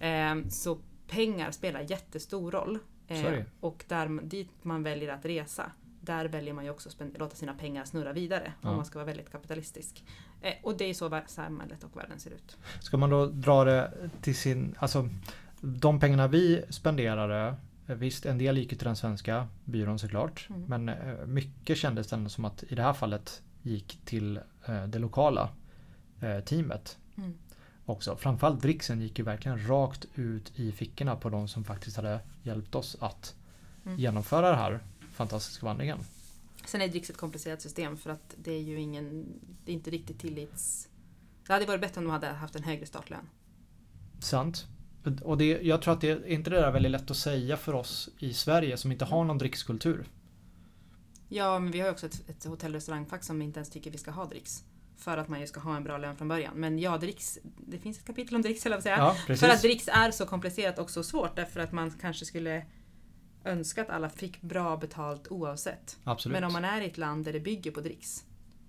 Eh, så pengar spelar jättestor roll. Eh, och där, dit man väljer att resa där väljer man ju också att låta sina pengar snurra vidare ja. om man ska vara väldigt kapitalistisk. Eh, och det är så samhället och världen ser ut. Ska man då dra det till sin, alltså de pengarna vi spenderade eh, Visst, en del gick till den svenska byrån såklart. Mm. Men eh, mycket kändes ändå som att i det här fallet gick till eh, det lokala teamet. Mm. Också. Framförallt dricksen gick ju verkligen rakt ut i fickorna på de som faktiskt hade hjälpt oss att mm. genomföra det här fantastiska vandringen. Sen är Drix ett komplicerat system för att det är ju ingen, det är inte riktigt tillits... Det hade varit bättre om de hade haft en högre startlön. Sant. Och det, jag tror att det är inte det där väldigt lätt att säga för oss i Sverige som inte har någon drickskultur. Ja, men vi har ju också ett, ett hotell och restaurangfack som inte ens tycker vi ska ha dricks. För att man ju ska ha en bra lön från början. Men ja, dricks, det finns ett kapitel om dricks, eller säga. Ja, för att dricks är så komplicerat och så svårt därför att man kanske skulle önska att alla fick bra betalt oavsett. Absolut. Men om man är i ett land där det bygger på dricks,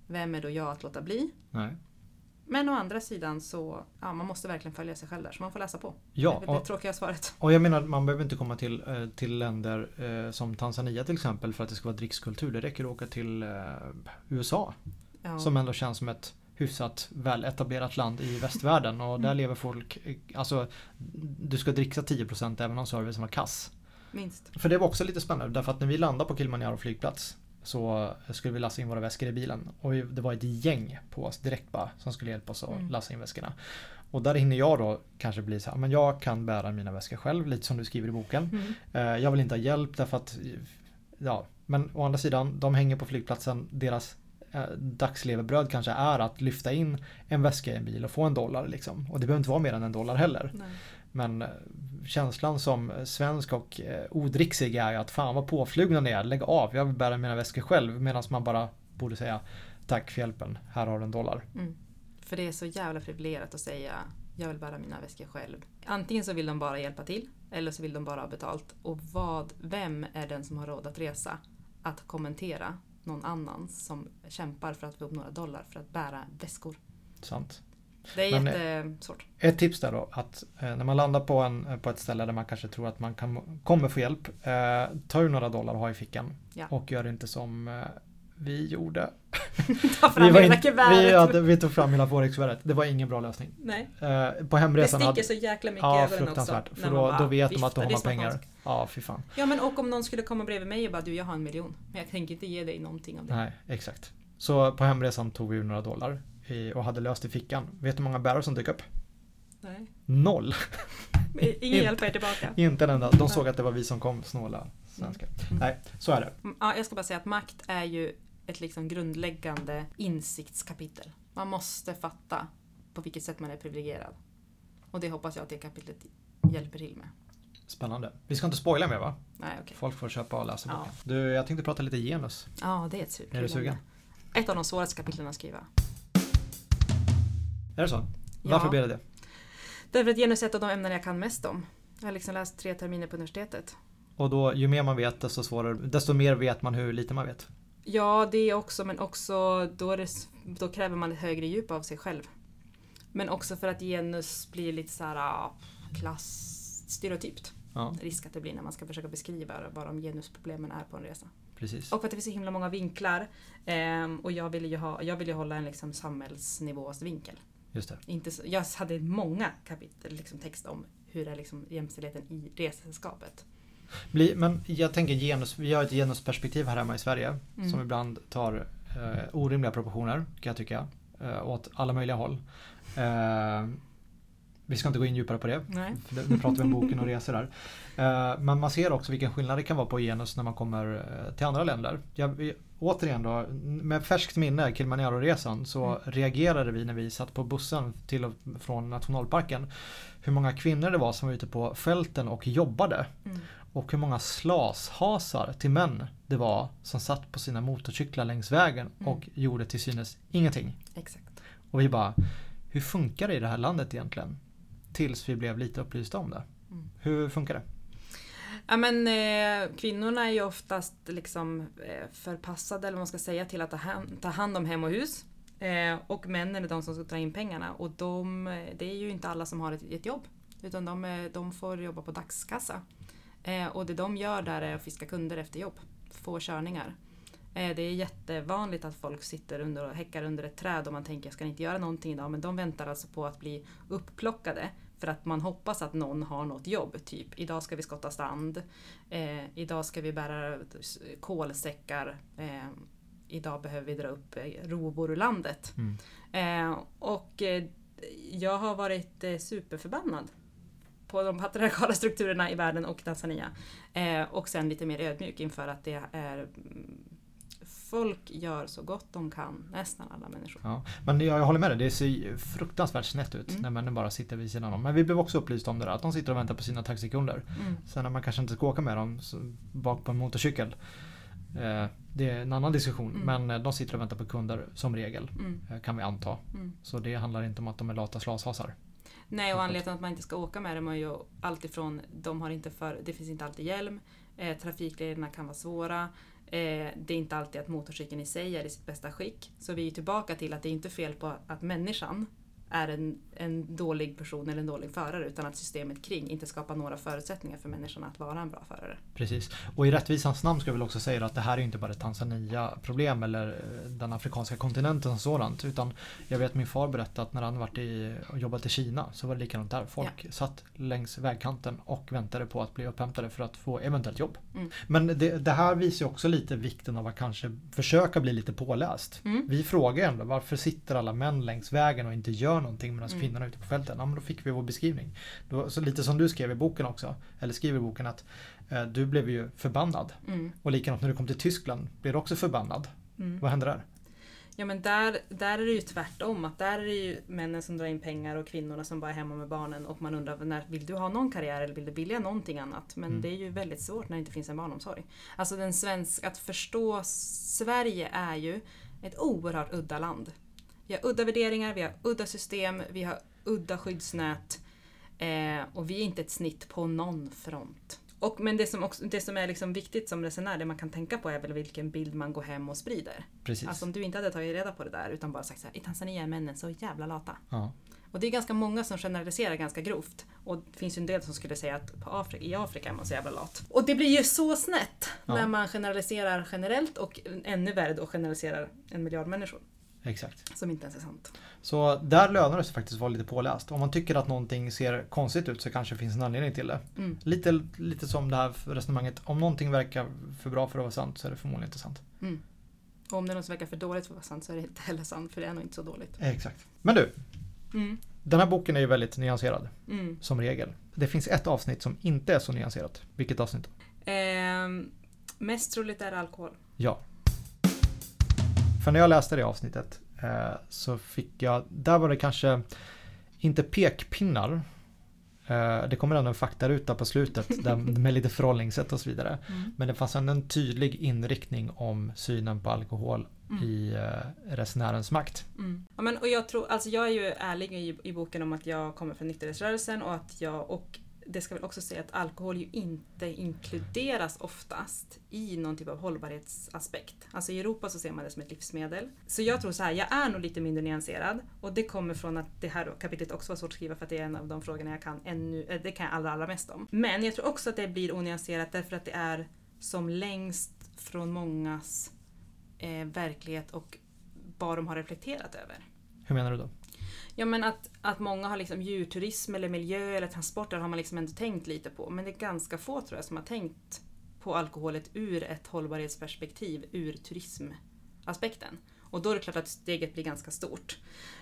vem är då jag att låta bli? Nej. Men å andra sidan så ja, man måste verkligen följa sig själv där, så man får läsa på. Ja, det är det tråkiga svaret. Och jag menar, man behöver inte komma till, eh, till länder eh, som Tanzania till exempel för att det ska vara drickskultur. Det räcker att åka till eh, USA Ja. som ändå känns som ett hyfsat väletablerat land i västvärlden och där Mm. lever folk, alltså du ska dricka 10% även om servicen var kass. Minst. För det var också lite spännande därför att när vi landade på Kilimanjaro flygplats så skulle vi lasta in våra väskor i bilen och det var ett gäng på oss direkt bara som skulle hjälpa oss att Mm. lasta in väskorna. Och där hinner jag då kanske bli så här, men jag kan bära mina väskor själv, lite som du skriver i boken. Mm. Eh, Jag vill inte ha hjälp därför att Ja, men å andra sidan, de hänger på flygplatsen. Deras eh, dagslevebröd kanske är att lyfta in en väska i en bil och få en dollar liksom. Och det behöver inte vara mer än en dollar heller. Nej. Men eh, känslan som svensk och eh, odricksig är ju att fan vad påflugna ni är. Lägg av, jag vill bära mina väskor själv. Medan man bara borde säga tack för hjälpen, här har du en dollar. Mm. För det är så jävla privilegierat att säga jag vill bära mina väskor själv. Antingen så vill de bara hjälpa till eller så vill de bara ha betalt. Och vad, vem är den som har råd att resa? Att kommentera någon annan som kämpar för att få upp några dollar för att bära väskor. Sant. Det är Men, jättesvårt. Ett tips där då att eh, när man landar på, en, på ett ställe där man kanske tror att man kan, kommer få hjälp. Eh, ta ur några dollar och ha i fickan. Ja. Och gör inte som eh, vi gjorde. Ta fram vi, hela in, vi, hade, vi tog fram hela forex-kuvertet. Det var ingen bra lösning. Nej. Eh, på Det hemresan sticker hade... så jäkla mycket Ja, i ögonen också. För då, då vet de att då viftar. har Det man pengar. Ja, fy fan. Ja men och om någon skulle komma bredvid mig och bara du jag har en miljon. Men jag tänker inte ge dig någonting av det. Nej, exakt. Så på hemresan tog vi ur några dollar i, och hade löst i fickan. Vet du hur många bärare som dök upp? Nej. Noll! Ingen hjälp er tillbaka. Inte en enda. De såg att det var vi som kom snåla svenskar. Mm. Nej, så är det. Mm, Ja, jag ska bara säga att makt är ju ett liksom grundläggande insiktskapitel. Man måste fatta på vilket sätt man är privilegierad. Och det hoppas jag att det kapitlet hjälper till med. Spännande. Vi ska inte spoila mer va? Nej, okej. Folk får köpa och läsa Ja. boken. Du, jag tänkte prata lite genus. Ja, det är ett Är du sugen? Ett av de svåraste kapitlen att skriva. Är det så? Ja. Varför blev det det? Därför att genus är ett av de ämnen jag kan mest om. Jag har liksom läst tre terminer på universitetet. Och då, ju mer man vet desto svårare, desto mer vet man hur lite man vet. Ja, det också, men också då, det, då kräver man ett högre djup av sig själv. Men också för att genus blir lite så här ah, klassstereotypt. Ja, Risk att det blir när man ska försöka beskriva vad de genusproblemen är på en resa. precis. Och för att det finns så himla många vinklar. ehm, och jag ville ju, ha, jag ville ju hålla en liksom samhällsnivåsvinkel. Just det. Inte så, jag hade många kapitel, liksom text om hur är liksom jämställdheten i resesällskapet. Men jag tänker genus, vi har ett genusperspektiv här hemma i Sverige Mm. som ibland tar eh, orimliga proportioner kan jag tycka. Eh, åt alla möjliga håll. Eh, vi ska inte gå in djupare på det. Nej. Nu pratar vi om boken och resor där. Eh, men man ser också vilken skillnad det kan vara på genus när man kommer eh, till andra länder. Jag, återigen då, med färskt minne, Kilimanjaro-resan, så Mm. reagerade vi när vi satt på bussen till och från nationalparken. Hur många kvinnor det var som var ute på fälten och jobbade. Mm. Och hur många slashasar till män det var som satt på sina motorcyklar längs vägen Mm. och gjorde till synes ingenting. Exakt. Och vi bara, hur funkar det i det här landet egentligen? Tills vi blev lite upplysta om det. Mm. Hur funkar det? Ja, men, eh, kvinnorna är ju oftast liksom, eh, förpassade, eller vad man ska säga, till att ta hand, ta hand om hem och hus. Eh, och männen är de som ska ta in pengarna. Och de, eh, det är ju inte alla som har ett, ett jobb. Utan de, är- de får jobba på dagskassa. Eh, och det de gör där är att fiska kunder efter jobb. Få körningar. Eh, det är jättevanligt att folk sitter under och häckar under ett träd och man tänker jag ska inte göra någonting idag. Men de väntar alltså på att bli upplockade. För att man hoppas att någon har något jobb. Typ idag ska vi skotta strand. Eh, idag ska vi bära kolsäckar. Eh, idag behöver vi dra upp eh, rovor ur landet. Mm. Eh, och eh, jag har varit eh, superförbannad på de patriarkala strukturerna i världen och Tanzania. Och sen lite mer ödmjuk inför att det är mm, Folk gör så gott de kan, nästan alla människor. Ja. Men jag, jag håller med dig, det ser fruktansvärt snett ut Mm. när männen bara sitter vid sidan om. Men vi blev också upplysta om det där, att de sitter och väntar på sina taxikunder. Mm. Sen när man kanske inte ska åka med dem bak på en motorcykel. Eh, det är en annan diskussion. Mm. Men eh, de sitter och väntar på kunder som regel. Mm. eh, Kan vi anta. Mm. Så det handlar inte om att de är lata slashasar. Nej, och anledningen till att man inte ska åka med dem är ju alltifrån, de har inte för, det finns inte alltid hjälm, eh, trafiklederna kan vara svåra, eh, det är inte alltid att motorcykeln i sig är i sitt bästa skick. Så vi är tillbaka till att det är inte fel på att människan är en, en dålig person eller en dålig förare utan att systemet kring inte skapar några förutsättningar för människorna att vara en bra förare. Precis. Och i rättvisans namn ska jag väl också säga att det här är inte bara ett Tanzania-problem eller eh, den afrikanska kontinenten och sådant. Utan jag vet min far berättade att när han varit i, och jobbat i Kina så var det likadant där. Folk ja. satt längs vägkanten och väntade på att bli upphämtade för att få eventuellt jobb. Mm. Men det, det, här visar ju också lite vikten av att kanske försöka bli lite påläst. Mm. Vi frågar ändå varför sitter alla män längs vägen och inte gör någonting medan mm. kvinnorna är ute på fälten. Ja, men då fick vi vår beskrivning. Då, så lite som du skrev i boken också, eller skriver i boken att eh, du blev ju förbannad. Mm. Och likadant när du kom till Tyskland blev du också förbannad. Mm. Vad hände där? Ja men där, där är det ju tvärtom. Att där är det ju männen som drar in pengar och kvinnorna som bara är hemma med barnen och man undrar när, vill du ha någon karriär eller vill du vilja någonting annat? Men mm. det är ju väldigt svårt när det inte finns en barnomsorg. Alltså den svensk, att förstå Sverige är ju ett oerhört udda land. Vi har udda värderingar, vi har udda system, vi har udda skyddsnät. Eh, och vi är inte ett snitt på någon front. Och, men det som, också, det som är liksom viktigt som resenär, det man kan tänka på är väl vilken bild man går hem och sprider. Precis. Alltså om du inte hade tagit reda på det där utan bara sagt så här, i Tanzania är männen så jävla lata. Ja. Och det är ganska många som generaliserar ganska grovt. Och det finns ju en del som skulle säga att på Afrika, i Afrika är man så jävla lat. Och det blir ju så snett ja. när man generaliserar generellt och ännu värre då generaliserar en miljard människor. Exakt. Som inte ens är sant. Så där lönar det sig faktiskt att vara lite påläst. Om man tycker att någonting ser konstigt ut så kanske det finns en anledning till det. Mm. Lite, lite som det här resonemanget. Om någonting verkar för bra för att vara sant så är det förmodligen inte sant. Mm. Och om det är något som verkar för dåligt för att vara sant så är det inte heller sant för det är nog inte så dåligt. Exakt. Men du. Mm. Den här boken är ju väldigt nyanserad. Mm. Som regel. Det finns ett avsnitt som inte är så nyanserat. Vilket avsnitt? Eh, mest troligt är alkohol. Ja. För när jag läste det avsnittet eh, så fick jag, där var det kanske inte pekpinnar. Eh, det kommer ändå en faktaruta på slutet där, med lite förhållningssätt och så vidare. Mm. Men det fanns ändå en tydlig inriktning om synen på alkohol mm. i eh, resenärens makt. Mm. Ja, men, och jag, tror, alltså jag är ju ärlig i, i boken om att jag kommer från nykterhetsrörelsen och att jag och det ska väl också säga att alkohol ju inte inkluderas oftast i någon typ av hållbarhetsaspekt. Alltså i Europa så ser man det som ett livsmedel. Så jag tror så här, jag är nog lite mindre nyanserad och det kommer från att det här kapitlet också var svårt att skriva för att det är en av de frågorna jag kan ännu, eh, det kan jag allra, allra mest om. Men jag tror också att det blir onyanserat därför att det är som längst från mångas eh, verklighet och vad de har reflekterat över. Hur menar du då? Ja men att, att många har liksom djurturism eller miljö eller transporter har man liksom ändå tänkt lite på. Men det är ganska få tror jag som har tänkt på alkoholet ur ett hållbarhetsperspektiv, ur turismaspekten. Och då är det klart att steget blir ganska stort.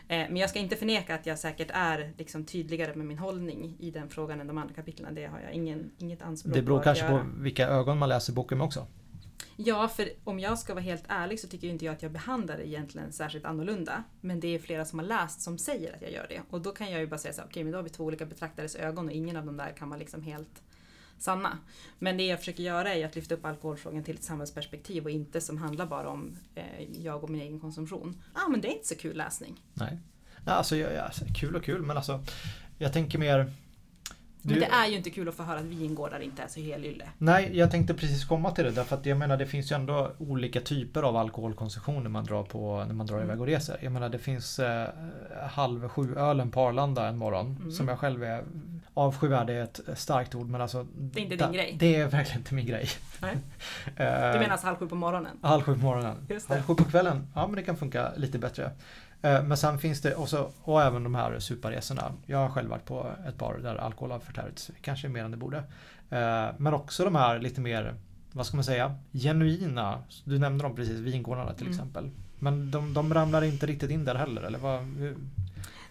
Eh, men jag ska inte förneka att jag säkert är liksom tydligare med min hållning i den frågan än de andra kapitlen. Det har jag ingen, inget anspråk på Det beror kanske på vilka ögon man läser boken med också. Ja, för om jag ska vara helt ärlig så tycker inte jag att jag behandlar det egentligen särskilt annorlunda. Men det är flera som har läst som säger att jag gör det. Och då kan jag ju bara säga så okej okay, men då har vi två olika betraktares ögon och ingen av dem där kan vara liksom helt sanna. Men det jag försöker göra är att lyfta upp alkoholfrågan till ett samhällsperspektiv och inte som handlar bara om eh, jag och min egen konsumtion. Ja, ah, men det är inte så kul läsning. Nej, alltså, jag, alltså kul och kul men alltså jag tänker mer du... Men det är ju inte kul att få höra att vingårdar inte är så helylle. Nej, jag tänkte precis komma till det. Därför att jag menar det finns ju ändå olika typer av alkoholkonsumtion när man drar, på, när man drar mm. iväg och reser. Jag menar det finns eh, halv sju ölen på Arlanda en morgon. Mm. Som jag själv är avskyvärd är ett starkt ord men alltså. Det är inte din grej? Det är verkligen inte min grej. Nej. Eh, du menar alltså halv sju på morgonen? Halv sju på morgonen. Halv sju på kvällen, ja men det kan funka lite bättre. Eh, men sen finns det också, och även de här superresorna. Jag har själv varit på ett par där alkohol har förtärits, kanske mer än det borde. Eh, men också de här lite mer, vad ska man säga, genuina. Du nämnde dem precis, vingårdarna till mm. exempel. Men de, de ramlar inte riktigt in där heller, eller vad?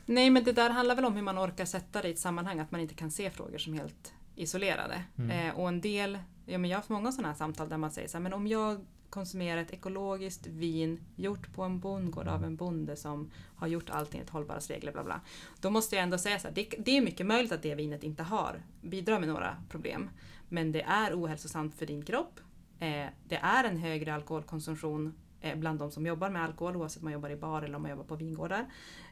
Nej, men det där handlar väl om hur man orkar sätta det i ett sammanhang, att man inte kan se frågor som helt isolerade. Mm. Eh, och en del, ja, men jag har haft många sådana här samtal där man säger så här, men om jag konsumera ett ekologiskt vin gjort på en bondgård av en bonde som har gjort allting enligt hållbarhetsregler. Bla bla. Då måste jag ändå säga så här, det, det, är mycket möjligt att det vinet inte har, bidrar med några problem. Men det är ohälsosamt för din kropp. Eh, det är en högre alkoholkonsumtion eh, bland de som jobbar med alkohol oavsett om man jobbar i bar eller om man jobbar på vingårdar.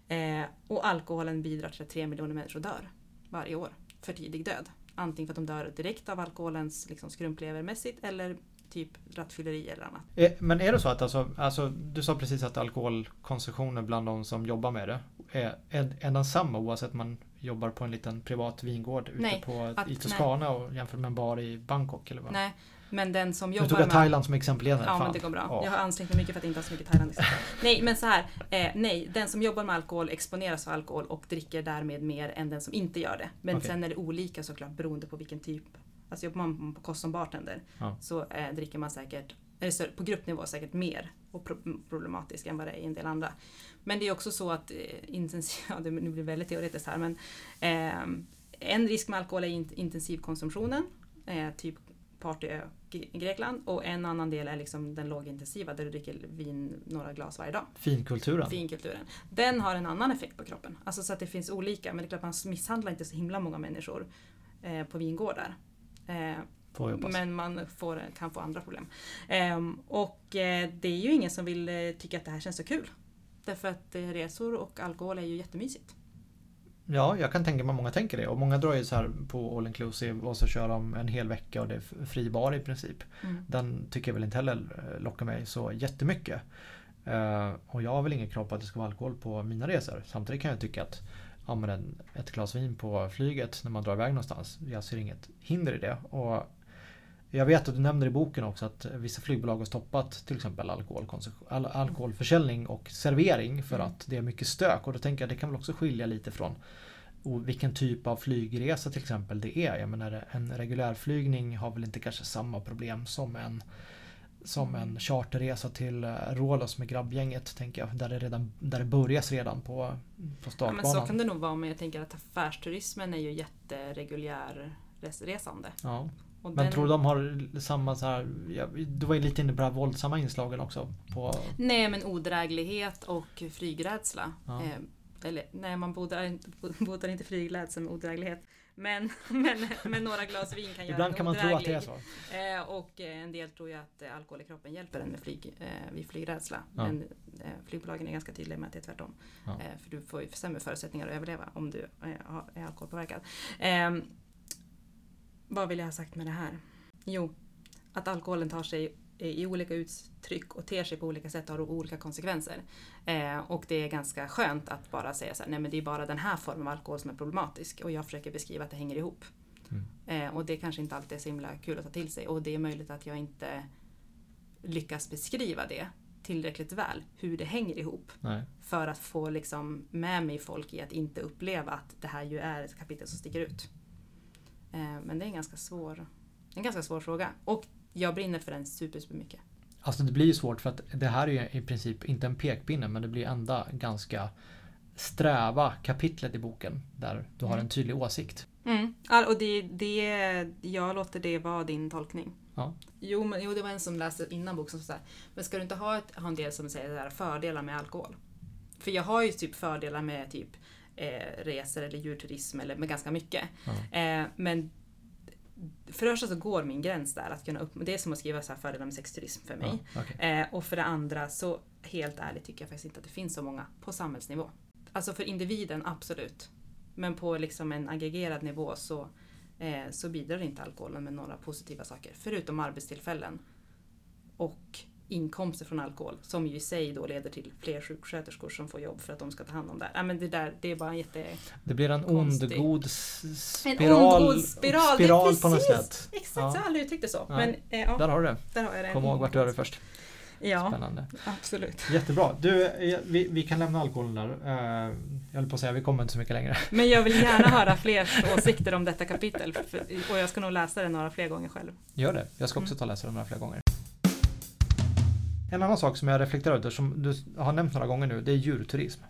Eh, och alkoholen bidrar till att tre miljoner människor dör varje år för tidig död. Antingen för att de dör direkt av alkoholens liksom, skrumplevermässigt eller typ rattfylleri eller annat. Eh, men är det så att alltså, alltså, du sa precis att alkoholkonsumtionen bland de som jobbar med det är, är, är densamma oavsett man jobbar på en liten privat vingård ute Nej, på, att- i Toscana och jämför med en bar i Bangkok? Eller vad? Nej, men den som Nu jobbar tog jag med... Thailand som exempel igen. Ja, fan. men det går bra. Ja. Jag har ansträngt mig mycket för att inte ha så mycket Thailand. nej, men så här. Eh, nej, den som jobbar med alkohol exponeras för alkohol och dricker därmed mer än den som inte gör det. Men Okej. sen är det olika såklart beroende på vilken typ. Alltså jobbar man på kost som bartender Ja. så eh, dricker man säkert, eller på gruppnivå säkert mer och pro problematiskt än vad det är i en del andra. Men det är också så att eh, intensiv, ja, det nu blir väldigt teoretiskt här men eh, en risk med alkohol är in, intensivkonsumtionen, eh, typ partyö i Grekland och en annan del är liksom den lågintensiva där du dricker vin några glas varje dag. Finkulturen. Finkulturen. Den har en annan effekt på kroppen. Alltså så att det finns olika, men det är klart man misshandlar inte så himla många människor eh, på vingårdar. Eh, men man får, kan få andra problem. Ehm, och eh, det är ju ingen som vill eh, tycka att det här känns så kul. Därför att resor och alkohol är ju jättemysigt. Ja, jag kan tänka mig att många tänker det. Och många drar ju så här på all inclusive och så kör de en hel vecka och det är fri bar i princip. Mm. Den tycker jag väl inte heller lockar mig så jättemycket. Eh, och jag har väl inget krav på att det ska vara alkohol på mina resor. Samtidigt kan jag tycka att ja, men en, ett glas vin på flyget när man drar iväg någonstans. Jag ser inget hinder i det. Och jag vet att du nämner i boken också att vissa flygbolag har stoppat till exempel al alkoholförsäljning och servering för Mm. att det är mycket stök. Och då tänker jag att det kan väl också skilja lite från och vilken typ av flygresa till exempel det är. Jag menar en regulärflygning har väl inte kanske samma problem som en som en charterresa till eh, Rhodos med grabbgänget tänker jag. Där det, redan, där det börjas redan på, på Ja, men startbanan. så kan det nog vara, men jag tänker att affärsturismen är ju jättereguljär res- resande. ja. Och Men den- tror du de har samma så här, du var ju lite inne på de här våldsamma inslagen också. På, Nej, men odräglighet och flygrädsla. Ja. Eh, eller nej, man botar inte, botar inte flygrädsla med odräglighet. Men, men, men några glas vin kan göra ibland kan man tro att det är så. Eh, och eh, en del tror ju att eh, alkohol i kroppen hjälper en med flyg, eh, vid flygrädsla. Ja. Men eh, flygbolagen är ganska tydliga med att det är tvärtom. Ja. Eh, för du får ju sämre förutsättningar att överleva om du är alkoholpåverkad. Eh, vad vill jag ha sagt med det här? Jo, att alkoholen tar sig i olika uttryck och ter sig på olika sätt och har olika konsekvenser. Eh, och det är ganska skönt att bara säga så här, nej men det är bara den här formen av alkohol som är problematisk och jag försöker beskriva att det hänger ihop. Mm. Eh, och det kanske inte alltid är så himla kul att ta till sig och det är möjligt att jag inte lyckas beskriva det tillräckligt väl, hur det hänger ihop. Nej. För att få liksom med mig folk i att inte uppleva att det här ju är ett kapitel som sticker ut. Eh, men det är en ganska svår, en ganska svår fråga. Och jag brinner för den super, super mycket. Alltså det blir ju svårt för att det här är ju i princip inte en pekpinne men det blir enda ganska sträva kapitlet i boken där du har Mm. en tydlig åsikt. Mm. All- och det, det, jag låter det vara din tolkning. Ja. Jo, men, jo, det var en som läste innan boken som sa men ska du inte ha, ett, ha en del som säger så här, fördelar med alkohol? För jag har ju typ fördelar med typ eh, resor eller djurturism eller med ganska mycket. Ja. Eh, men för det första så går min gräns där att kunna upp, det är som att skriva så här fördelar med sexturism för mig. Ja, okej. Eh, och för det andra så helt ärligt tycker jag faktiskt inte att det finns så många på samhällsnivå. Alltså för individen absolut. Men på liksom en aggregerad nivå så, eh, så bidrar inte alkoholen med några positiva saker. Förutom arbetstillfällen och inkomster från alkohol som ju i sig då leder till fler sjuksköterskor som får jobb för att de ska ta hand om det. Ja, men det, där, det är bara en jätte... Det blir en ond god s- En spiral, ond god spiral, det spiral på något sätt. Exakt, Ja. så har aldrig uttryckt det så. Nej. Men eh, ja, Där har du det. där har jag det. Kom ihåg vart du hör det först. Ja, Spännande. absolut. Jättebra. Du, eh, vi, vi kan lämna alkoholen där. Eh, Jag höll på att säga, vi kommer inte så mycket längre. Men jag vill gärna höra fler åsikter om detta kapitel. För, och jag ska nog läsa det några fler gånger själv. Gör det. Jag ska också Mm. ta och läsa den här flera gånger. En annan sak som jag reflekterar över, som du har nämnt några gånger nu, det är djurturism.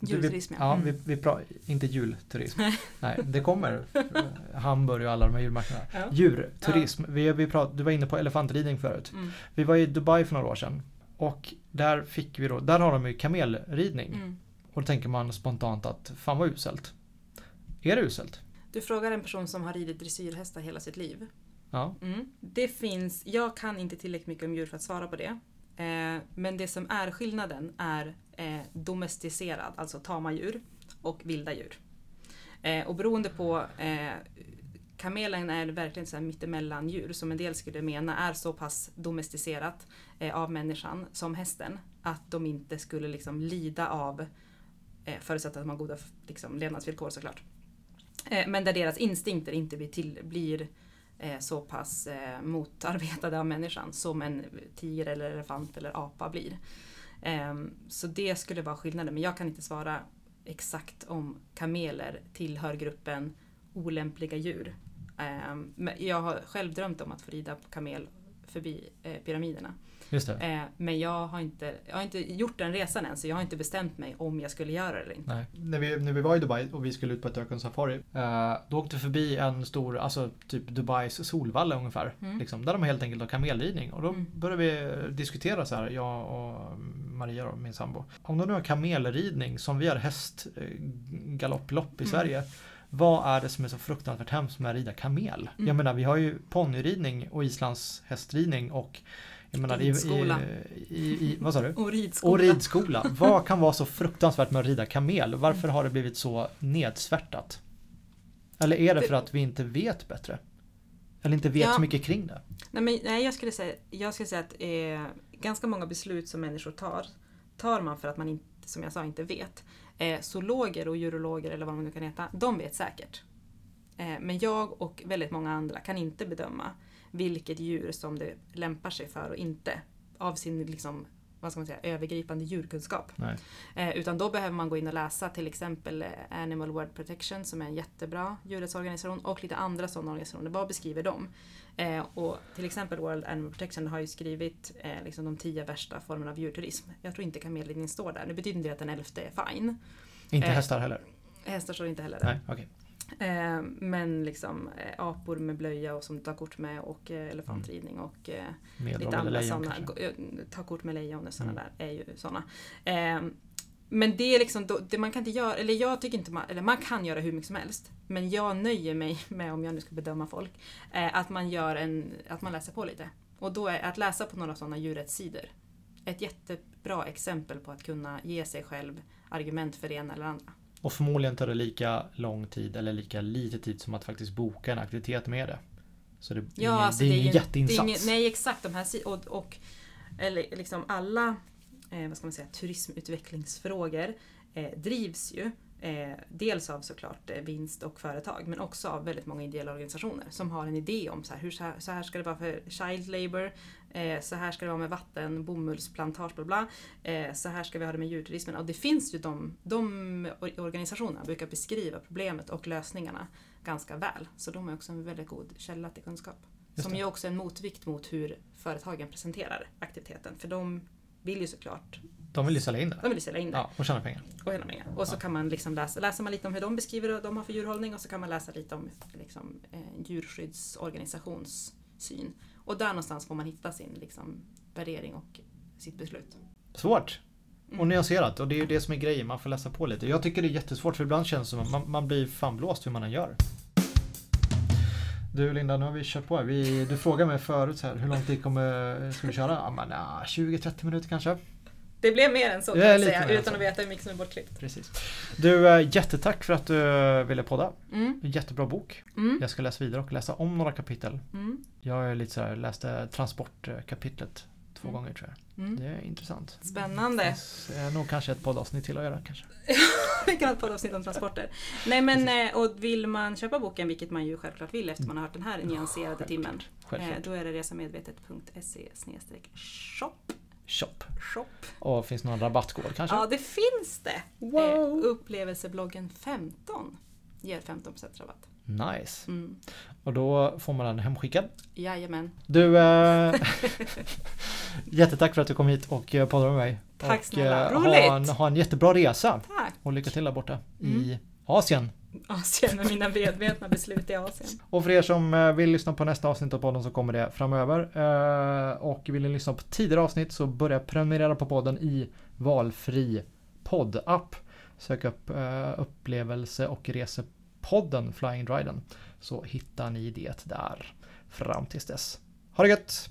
Djurturism, ja. ja. Mm. Vi, vi pra, inte julturism. Nej, det kommer. Hamburg och alla de här julmarknaderna. Ja. Djurturism. Vi, vi prat, du var inne på elefantridning förut. Mm. Vi var i Dubai för några år sedan. Och där fick vi då, där har de ju kamelridning. Mm. Och då tänker man spontant att fan vad uselt. Är det uselt? Du frågar en person som har ridit dressyrhästar hela sitt liv. Ja. Mm. Det finns, jag kan inte tillräckligt mycket om djur för att svara på det. Eh, men det som är skillnaden är eh, domesticerad, alltså tama djur, och vilda djur. Eh, och beroende på eh, Kamelen är verkligen så här mittemellan djur som en del skulle mena är så pass domesticerat eh, av människan som hästen att de inte skulle liksom lida av Eh, förutsatt att de har goda liksom, levnadsvillkor såklart. Eh, men där deras instinkter inte blir, till, blir Eh, så pass eh, motarbetade av människan som en tiger eller elefant eller apa blir. Ehm, så det skulle vara skillnaden, men jag kan inte svara exakt om kameler tillhör gruppen olämpliga djur. Ehm, men jag har själv drömt om att få rida på kamel förbi eh, pyramiderna. Just det. Eh, men jag har, inte, jag har inte gjort den resan än så jag har inte bestämt mig om jag skulle göra det eller inte. Nej. När, vi, när vi var i Dubai och vi skulle ut på ett ökensafari. Eh, då åkte vi förbi en stor, alltså typ Dubais solvalla ungefär. Mm. Liksom, där de helt enkelt har kamelridning. Och då Mm. började vi diskutera så här, jag och Maria och min sambo. Om de nu har kamelridning som vi har hästgalopplopp i Mm. Sverige. Vad är det som är så fruktansvärt hemskt med att rida kamel? Mm. Jag menar vi har ju ponnyridning och islands hästridning och jag menar, i, i, Ridskola. i, i, vad sa du? Och ridskola. Och ridskola. Vad kan vara så fruktansvärt med att rida kamel? Varför har det blivit så nedsvärtat? Eller är det för att vi inte vet bättre? Eller inte vet Ja. så mycket kring det? Nej, men, nej jag, skulle säga, jag skulle säga att eh, ganska många beslut som människor tar, tar man för att man inte, som jag sa, inte vet. Eh, zoologer och urologer eller vad de nu kan heta, de vet säkert. Eh, men jag och väldigt många andra kan inte bedöma vilket djur som det lämpar sig för och inte. Av sin liksom, vad ska man säga, övergripande djurkunskap. Eh, utan då behöver man gå in och läsa till exempel eh, Animal World Protection som är en jättebra djurrättsorganisation och lite andra sådana organisationer. Vad beskriver de? Eh, och till exempel World Animal Protection har ju skrivit eh, liksom de tio värsta formerna av djurturism. Jag tror inte kamelridning står där. Det betyder inte att den elfte är fine. Inte Eh, hästar heller? Hästar står inte heller där. Nej, okej. Eh, men liksom eh, apor med blöja och som du tar kort med och eh, elefantridning och eh, Medelålders lite andra sådana. Ta kort med lejon och sådana Mm. där är ju sådana. Men det är liksom, då, det man kan inte göra, eller jag tycker inte man, eller man kan göra hur mycket som helst. Men jag nöjer mig med, om jag nu ska bedöma folk, att man gör en, att man läser på lite. Och då är att läsa på några sådana djurrättssidor ett jättebra exempel på att kunna ge sig själv argument för det ena eller andra. Och förmodligen tar det lika lång tid eller lika lite tid som att faktiskt boka en aktivitet med det. Så det, är ingen, alltså, det är ingen jätteinsats. är ingen- nej exakt, de här och, och eller liksom alla eh, vad ska man säga, turismutvecklingsfrågor eh, drivs ju eh, dels av såklart eh, vinst och företag men också av väldigt många ideella organisationer som har en idé om så här, hur så här, så här ska det vara för child labour, eh, så här ska det vara med vatten, bomullsplantage, bla bla. Eh, så här ska vi ha det med djurturismen. Och det finns ju de, de or- organisationerna brukar beskriva problemet och lösningarna ganska väl. Så de är också en väldigt god källa till kunskap. Som ju också är en motvikt mot hur företagen presenterar aktiviteten. För de vill ju såklart, De vill ju sälja in det. de vill ju sälja in det Ja, och tjäna pengar. och tjäna pengar. Och så Ja. kan man liksom läsa, läser man lite om hur de beskriver vad de har för djurhållning och så kan man läsa lite om liksom, en djurskyddsorganisations syn. Och där någonstans får man hitta sin liksom, värdering och sitt beslut. Svårt. Mm. Och nyanserat. Och det är ju det som är grejen. Man får läsa på lite. Jag tycker det är jättesvårt för ibland känns det som att man, man blir fan blåst hur man än gör. Du Linda, nu har vi kört på. Vi, du frågade mig förut så här, hur lång tid kommer, ska vi köra? Ja, men, ja, 20-30 minuter kanske. Det blev mer än så kan Ja, lite säga, utan att veta hur mycket som är bortklippt. Precis. Du, eh, jättetack för att du eh, ville podda. Mm. Jättebra bok. Mm. Jag ska läsa vidare och läsa om några kapitel. Mm. Jag är lite så här, läste transportkapitlet två Mm. gånger tror jag. Mm. Det är intressant. Spännande. Det är nog kanske ett poddavsnitt till att göra kanske. Vi kan ha ett poddavsnitt om transporter. Nej men eh, och vill man köpa boken, vilket man ju självklart vill efter man har hört den här nyanserade timmen. Eh, Självklart. då är det resamedvetet.se shop. Shop. shop. Och finns någon rabattkod kanske? Ja, det finns det! Wow. Eh, upplevelsebloggen 15 ger 15% rabatt. Nice. Mm. Och då får man den hemskickad. Jajamän. Du, eh, jättetack för att du kom hit och eh, poddade med mig. Tack och, snälla. eh, Ha Roligt. en, ha en jättebra resa. Tack! Och lycka till där borta Mm. i Asien. Asien med mina medvetna beslut i Asien. Och för er som eh, vill lyssna på nästa avsnitt av podden så kommer det framöver. Eh, och vill ni lyssna på tidigare avsnitt så börja prenumerera på podden i valfri poddapp. Sök upp eh, upplevelse och resepodden Flying Dryden så hittar ni det där fram tills dess. Ha det gött!